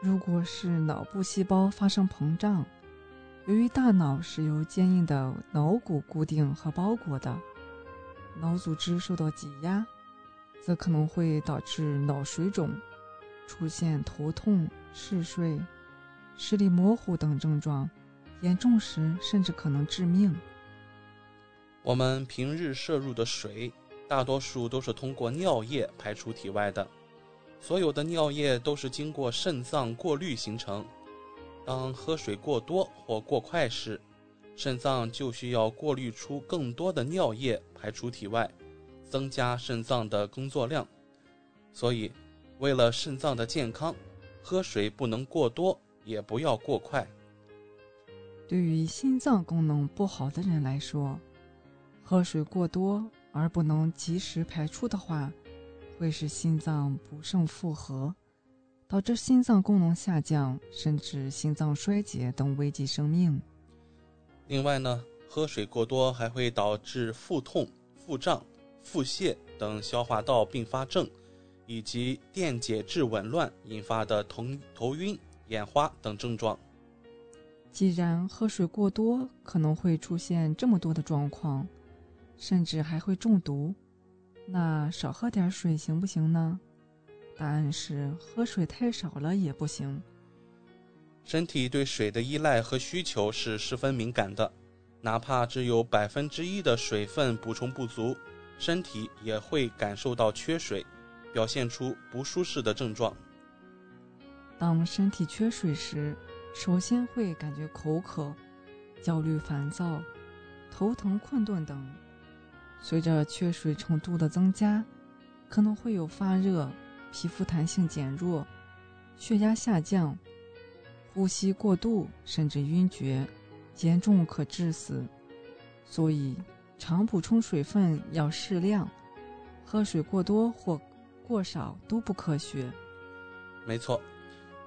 如果是脑部细胞发生膨胀，由于大脑是由坚硬的脑骨固定和包裹的，脑组织受到挤压，则可能会导致脑水肿，出现头痛、嗜睡、视力模糊等症状，严重时甚至可能致命。我们平日摄入的水，大多数都是通过尿液排出体外的。所有的尿液都是经过肾脏过滤形成。当喝水过多或过快时，肾脏就需要过滤出更多的尿液排出体外，增加肾脏的工作量。所以，为了肾脏的健康，喝水不能过多，也不要过快。对于心脏功能不好的人来说，喝水过多而不能及时排出的话，会使心脏不胜负荷，导致心脏功能下降，甚至心脏衰竭等危及生命。另外呢，喝水过多还会导致腹痛、腹胀、腹泻等消化道并发症，以及电解质紊乱引发的头头晕、眼花等症状。既然喝水过多可能会出现这么多的状况，甚至还会中毒，那少喝点水行不行呢？答案是喝水太少了也不行。身体对水的依赖和需求是十分敏感的，哪怕只有百分之一的水分补充不足，身体也会感受到缺水，表现出不舒适的症状。当身体缺水时，首先会感觉口渴、焦虑、烦躁、头疼、困顿等。随着缺水程度的增加，可能会有发热、皮肤弹性减弱、血压下降、呼吸过度，甚至晕厥，严重可致死。所以，常补充水分要适量，喝水过多或过少都不科学。没错，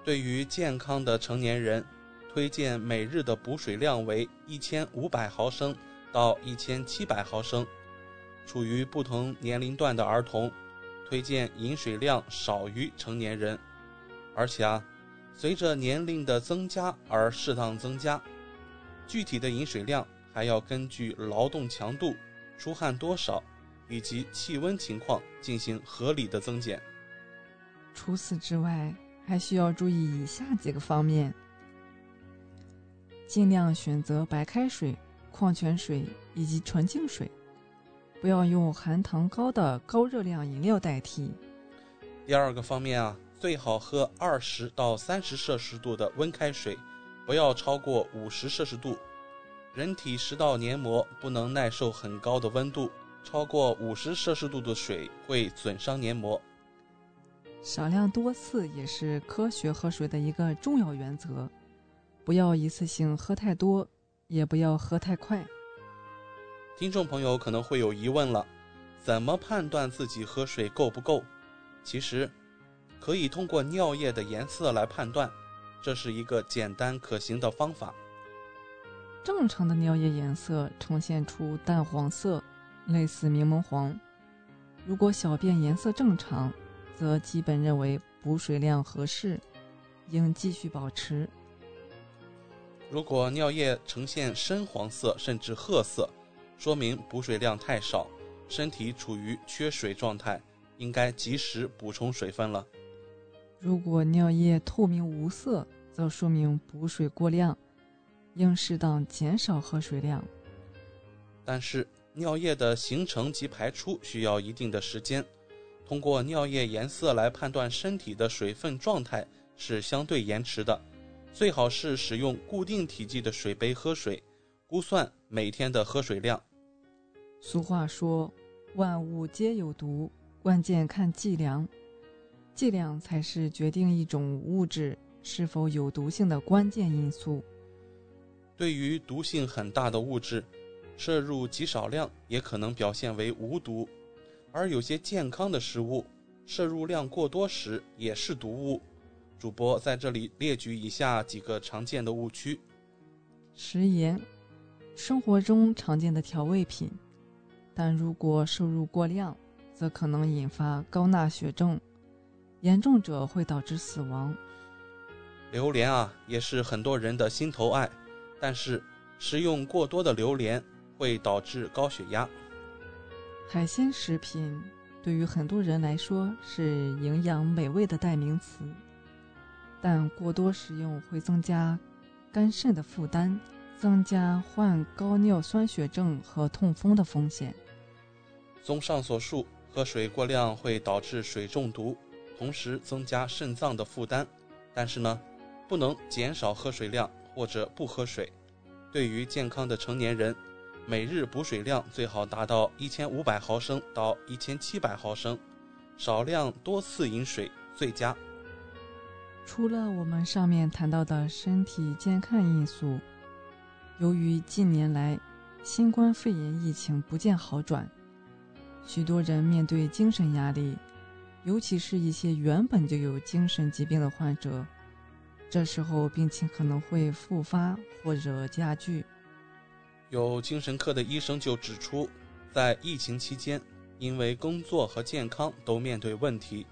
对于健康的成年人，推荐每日的补水量为一千五百毫升到一千七百毫升。处于不同年龄段的儿童，推荐饮水量少于成年人，而且啊，随着年龄的增加而适当增加。具体的饮水量还要根据劳动强度、出汗多少以及气温情况进行合理的增减。除此之外，还需要注意以下几个方面：尽量选择白开水、矿泉水以及纯净水。不要用含糖高的高热量饮料代替。第二个方面啊，最好喝二十到三十摄氏度的温开水，不要超过五十摄氏度。人体食道黏膜不能耐受很高的温度，超过五十摄氏度的水会损伤黏膜。少量多次也是科学喝水的一个重要原则，不要一次性喝太多，也不要喝太快。听众朋友可能会有疑问了，怎么判断自己喝水够不够？其实，可以通过尿液的颜色来判断，这是一个简单可行的方法。正常的尿液颜色呈现出淡黄色，类似柠檬黄。如果小便颜色正常，则基本认为补水量合适，应继续保持。如果尿液呈现深黄色甚至褐色，说明补水量太少，身体处于缺水状态，应该及时补充水分了。如果尿液透明无色，则说明补水过量，应适当减少喝水量。但是尿液的形成及排出需要一定的时间，通过尿液颜色来判断身体的水分状态是相对延迟的，最好是使用固定体积的水杯喝水，估算每天的喝水量。俗话说：“万物皆有毒，关键看剂量。剂量才是决定一种物质是否有毒性的关键因素。”对于毒性很大的物质，摄入极少量也可能表现为无毒；而有些健康的食物，摄入量过多时也是毒物。主播在这里列举以下几个常见的误区：食盐，生活中常见的调味品，但如果摄入过量，则可能引发高钠血症，严重者会导致死亡。榴莲啊，也是很多人的心头爱，但是食用过多的榴莲会导致高血压。海鲜食品对于很多人来说是营养美味的代名词，但过多食用会增加肝肾的负担，增加患高尿酸血症和痛风的风险。综上所述，喝水过量会导致水中毒，同时增加肾脏的负担。但是呢，不能减少喝水量或者不喝水。对于健康的成年人，每日补水量最好达到一千五百毫升到一千七百毫升，少量多次饮水最佳。除了我们上面谈到的身体健康因素，由于近年来新冠肺炎疫情不见好转，许多人面对精神压力，尤其是一些原本就有精神疾病的患者。这时候病情可能会复发或者加剧。有精神科的医生就指出，在疫情期间，因为工作和健康都面对问题，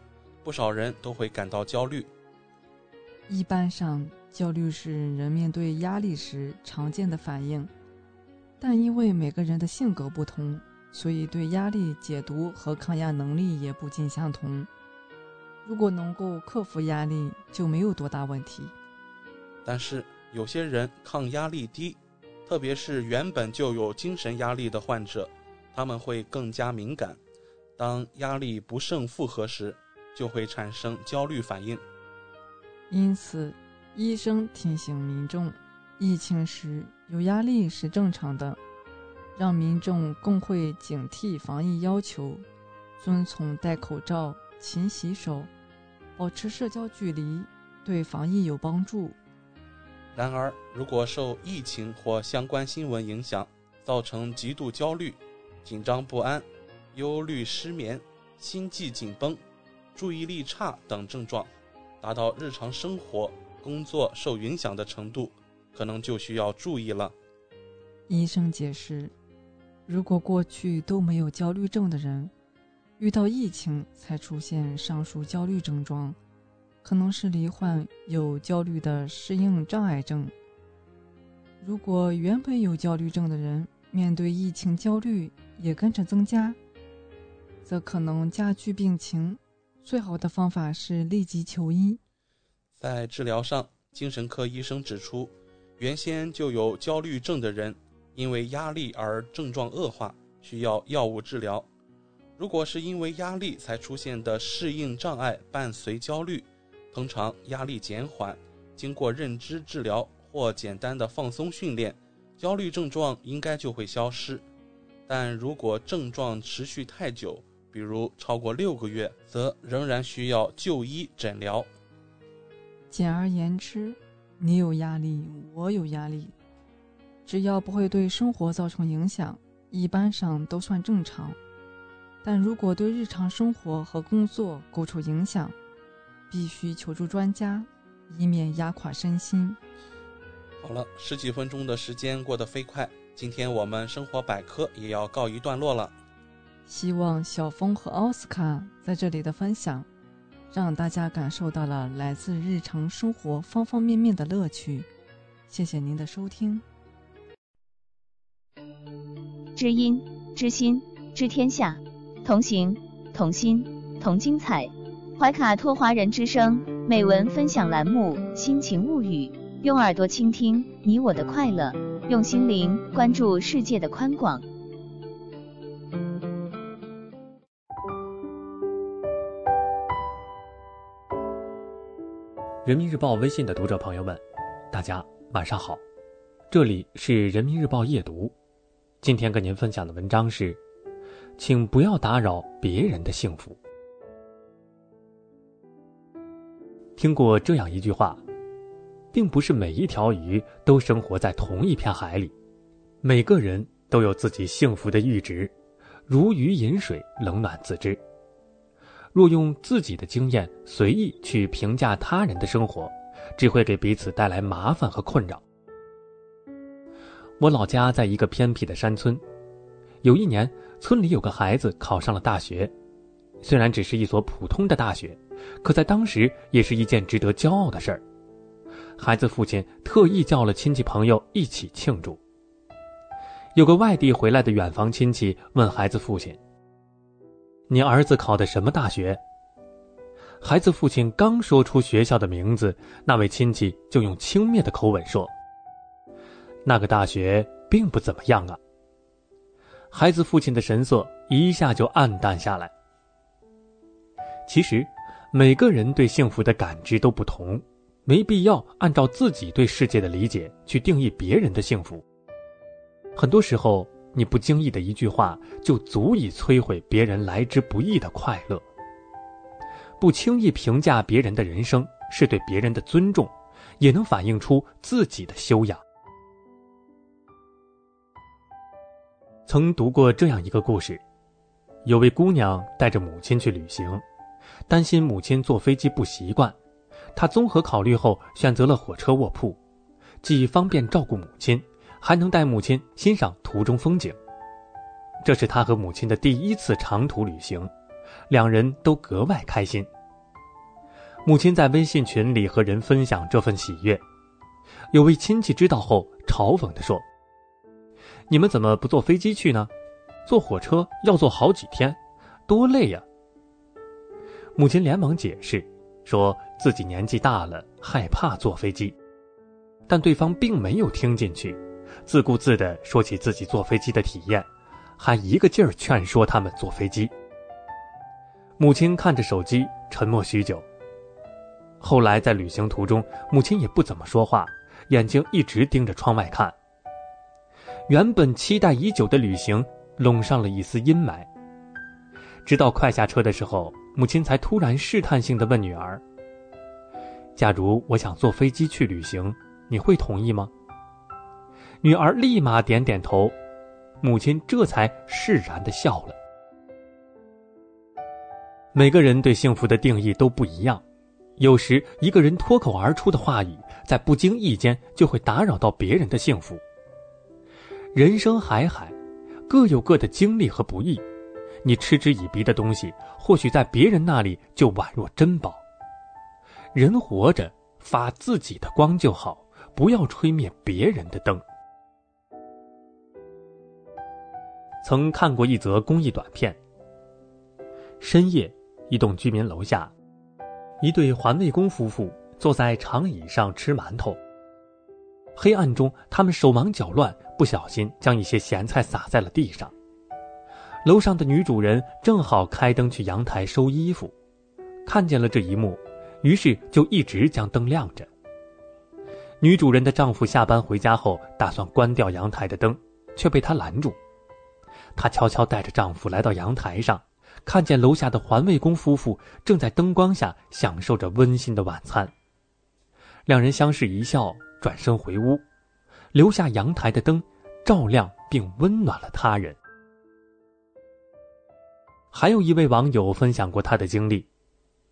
不少人都会感到焦虑。一般上，焦虑是人面对压力时常见的反应，但因为每个人的性格不同，所以对压力解读和抗压能力也不尽相同。如果能够克服压力，就没有多大问题。但是有些人抗压力低，特别是原本就有精神压力的患者，他们会更加敏感。当压力不胜负荷时，就会产生焦虑反应。因此，医生提醒民众，疫情时有压力是正常的，让民众更会警惕防疫要求，遵从戴口罩、勤洗手。保持社交距离对防疫有帮助。然而，如果受疫情或相关新闻影响，造成极度焦虑、紧张不安、忧虑、失眠、心悸紧绷、注意力差等症状，达到日常生活、工作受影响的程度，可能就需要注意了。医生解释，如果过去都没有焦虑症的人，遇到疫情才出现上述焦虑症状，可能是罹患有焦虑的适应障碍症。如果原本有焦虑症的人面对疫情焦虑也跟着增加，则可能加剧病情。最好的方法是立即求医。在治疗上，精神科医生指出，原先就有焦虑症的人，因为压力而症状恶化，需要药物治疗。如果是因为压力才出现的适应障碍伴随焦虑，通常压力减缓，经过认知治疗或简单的放松训练，焦虑症状应该就会消失。但如果症状持续太久，比如超过六个月，则仍然需要就医诊疗。简而言之，你有压力，我有压力，只要不会对生活造成影响，一般上都算正常。但如果对日常生活和工作构成影响，必须求助专家，以免压垮身心。好了，十几分钟的时间过得飞快，今天我们生活百科也要告一段落了。希望小峰和奥斯卡在这里的分享，让大家感受到了来自日常生活方方面面的乐趣。谢谢您的收听。知音、知心、知天下。同行同心同精彩，怀卡托华人之声美文分享栏目《心情物语》，用耳朵倾听你我的快乐，用心灵关注世界的宽广。人民日报微信的读者朋友们，大家晚上好，这里是人民日报夜读，今天跟您分享的文章是。请不要打扰别人的幸福。听过这样一句话，并不是每一条鱼都生活在同一片海里，每个人都有自己幸福的阈值，如鱼饮水，冷暖自知。若用自己的经验随意去评价他人的生活，只会给彼此带来麻烦和困扰。我老家在一个偏僻的山村，有一年，村里有个孩子考上了大学，虽然只是一所普通的大学，可在当时也是一件值得骄傲的事儿。孩子父亲特意叫了亲戚朋友一起庆祝。有个外地回来的远房亲戚问孩子父亲：“你儿子考的什么大学？”孩子父亲刚说出学校的名字，那位亲戚就用轻蔑的口吻说：“那个大学并不怎么样啊。”孩子父亲的神色一下就暗淡下来。其实，每个人对幸福的感知都不同。没必要按照自己对世界的理解去定义别人的幸福。很多时候，你不经意的一句话就足以摧毁别人来之不易的快乐。不轻易评价别人的人生，是对别人的尊重，也能反映出自己的修养。曾读过这样一个故事：有位姑娘带着母亲去旅行，担心母亲坐飞机不习惯。她综合考虑后，选择了火车卧铺，既方便照顾母亲，还能带母亲欣赏途中风景。这是她和母亲的第一次长途旅行，两人都格外开心。母亲在微信群里和人分享这份喜悦，有位亲戚知道后嘲讽地说：“你们怎么不坐飞机去呢？坐火车要坐好几天，多累呀！”母亲连忙解释。说自己年纪大了，害怕坐飞机，但对方并没有听进去，自顾自地说起自己坐飞机的体验，还一个劲儿劝说他们坐飞机。母亲看着手机，沉默许久。后来在旅行途中，母亲也不怎么说话，眼睛一直盯着窗外看。原本期待已久的旅行，笼上了一丝阴霾。直到快下车的时候。母亲才突然试探性的问女儿：“假如我想坐飞机去旅行，你会同意吗？”女儿立马点点头，母亲这才释然的笑了。每个人对幸福的定义都不一样，有时一个人脱口而出的话语，在不经意间就会打扰到别人的幸福。人生海海，各有各的经历和不易。你嗤之以鼻的东西，或许在别人那里就宛若珍宝。人活着，发自己的光就好，不要吹灭别人的灯。曾看过一则公益短片。深夜，一栋居民楼下，一对环卫工夫妇坐在长椅上吃馒头。黑暗中，他们手忙脚乱，不小心将一些咸菜撒在了地上。楼上的女主人正好开灯去阳台收衣服，看见了这一幕，于是就一直将灯亮着。女主人的丈夫下班回家后，打算关掉阳台的灯，却被她拦住。她悄悄带着丈夫来到阳台上，看见楼下的环卫工夫妇正在灯光下享受着温馨的晚餐。两人相视一笑，转身回屋，留下阳台的灯，照亮并温暖了他人。还有一位网友分享过他的经历，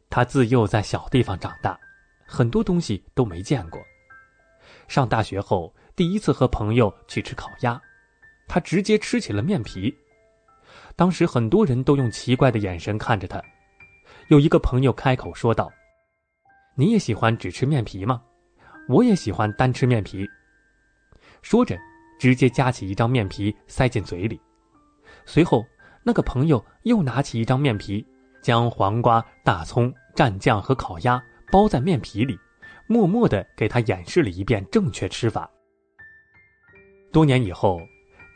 他自幼在小地方长大，很多东西都没见过。上大学后，第一次和朋友去吃烤鸭，他直接吃起了面皮。当时很多人都用奇怪的眼神看着他。有一个朋友开口说道：“你也喜欢只吃面皮吗？我也喜欢单吃面皮。”说着，直接夹起一张面皮塞进嘴里，随后。那个朋友又拿起一张面皮，将黄瓜、大葱、蘸酱和烤鸭包在面皮里，默默的给他演示了一遍正确吃法。多年以后，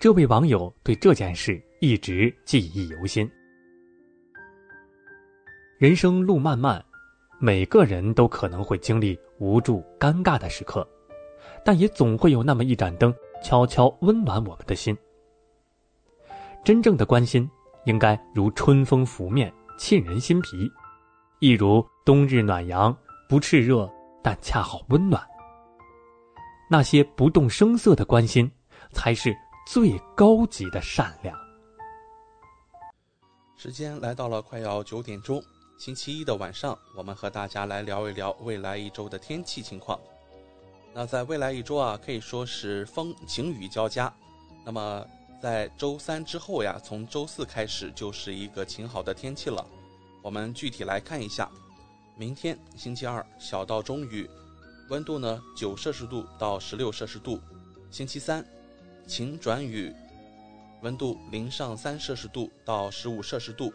这位网友对这件事一直记忆犹新。人生路漫漫，每个人都可能会经历无助、尴尬的时刻，但也总会有那么一盏灯，悄悄温暖我们的心。真正的关心。应该如春风拂面，沁人心脾；亦如冬日暖阳，不炽热，但恰好温暖。那些不动声色的关心，才是最高级的善良。时间来到了快要九点钟，星期一的晚上，我们和大家来聊一聊未来一周的天气情况。那在未来一周啊，可以说是风晴雨交加。那么在周三之后呀，从周四开始就是一个晴好的天气了。我们具体来看一下，明天星期二小到中雨，温度呢九摄氏度到十六摄氏度。星期三晴转雨，温度零上三摄氏度到十五摄氏度。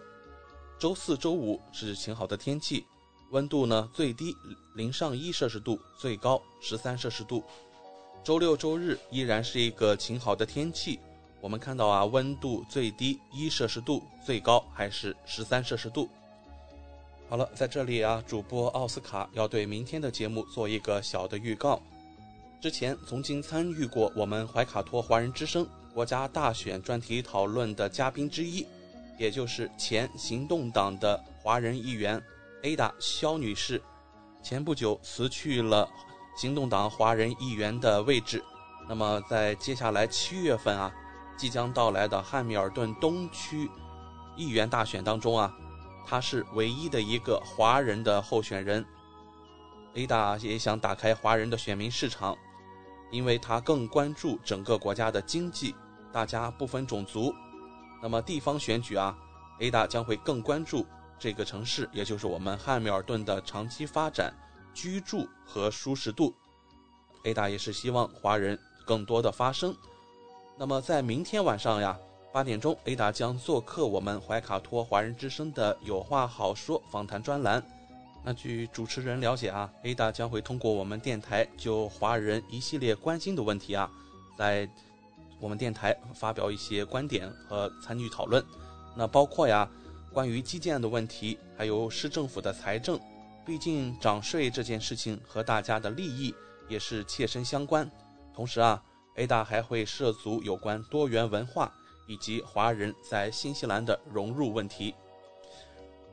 周四周五是晴好的天气，温度呢最低零上一摄氏度，最高十三摄氏度。周六周日依然是一个晴好的天气。我们看到啊，温度最低一摄氏度，最高还是十三摄氏度。好了，在这里啊，主播奥斯卡要对明天的节目做一个小的预告。之前曾经参与过我们怀卡托华人之声国家大选专题讨论的嘉宾之一，也就是前行动党的华人议员 Ada 肖女士，前不久辞去了行动党华人议员的位置。那么在接下来七月份啊。即将到来的汉密尔顿东区议员大选当中啊，他是唯一的一个华人的候选人。Ada 也想打开华人的选民市场，因为他更关注整个国家的经济，大家不分种族。那么地方选举啊，Ada 将会更关注这个城市，也就是我们汉密尔顿的长期发展、居住和舒适度。Ada 也是希望华人更多的发声。那么在明天晚上呀，八点钟，Ada 将做客我们怀卡托华人之声的有话好说访谈专栏。那据主持人了解啊，Ada 将会通过我们电台就华人一系列关心的问题啊，在我们电台发表一些观点和参与讨论。那包括呀，关于基建的问题，还有市政府的财政。毕竟涨税这件事情和大家的利益也是切身相关。同时啊。Ada 还会涉足有关多元文化以及华人在新西兰的融入问题，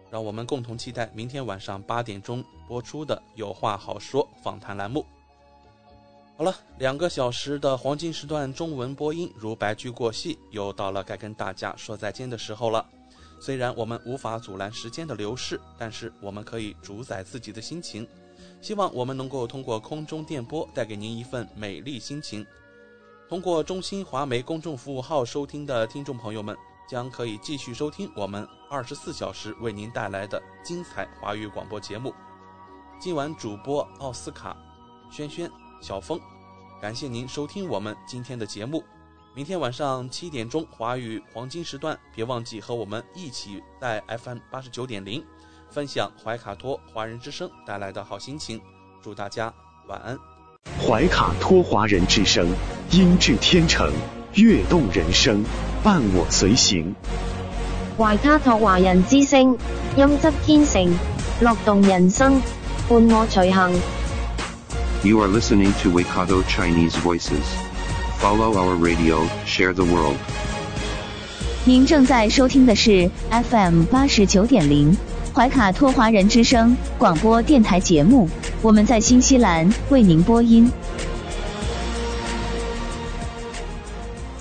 让我们共同期待明天晚上八点钟播出的《有话好说》访谈栏目。好了，两个小时的黄金时段中文播音如白驹过隙，又到了该跟大家说再见的时候了。虽然我们无法阻拦时间的流逝，但是我们可以主宰自己的心情。希望我们能够通过空中电波带给您一份美丽心情。通过中新华媒公众服务号收听的听众朋友们，将可以继续收听我们二十四小时为您带来的精彩华语广播节目。今晚主播奥斯卡、轩轩、小峰，感谢您收听我们今天的节目。明天晚上七点钟华语黄金时段，别忘记和我们一起在 FM 八十九点零分享怀卡托华人之声带来的好心情。祝大家晚安。怀卡托华人之声，音质天成，悦动人生，伴我随行。怀卡托华人之声，音质天成，乐动人生，伴我随行。You are listening to Waikato Chinese Voices. Follow our radio, share the world. 您正在收听的是 FM 八十九点零怀卡托华人之声广播电台节目。我们在新西兰为您播音。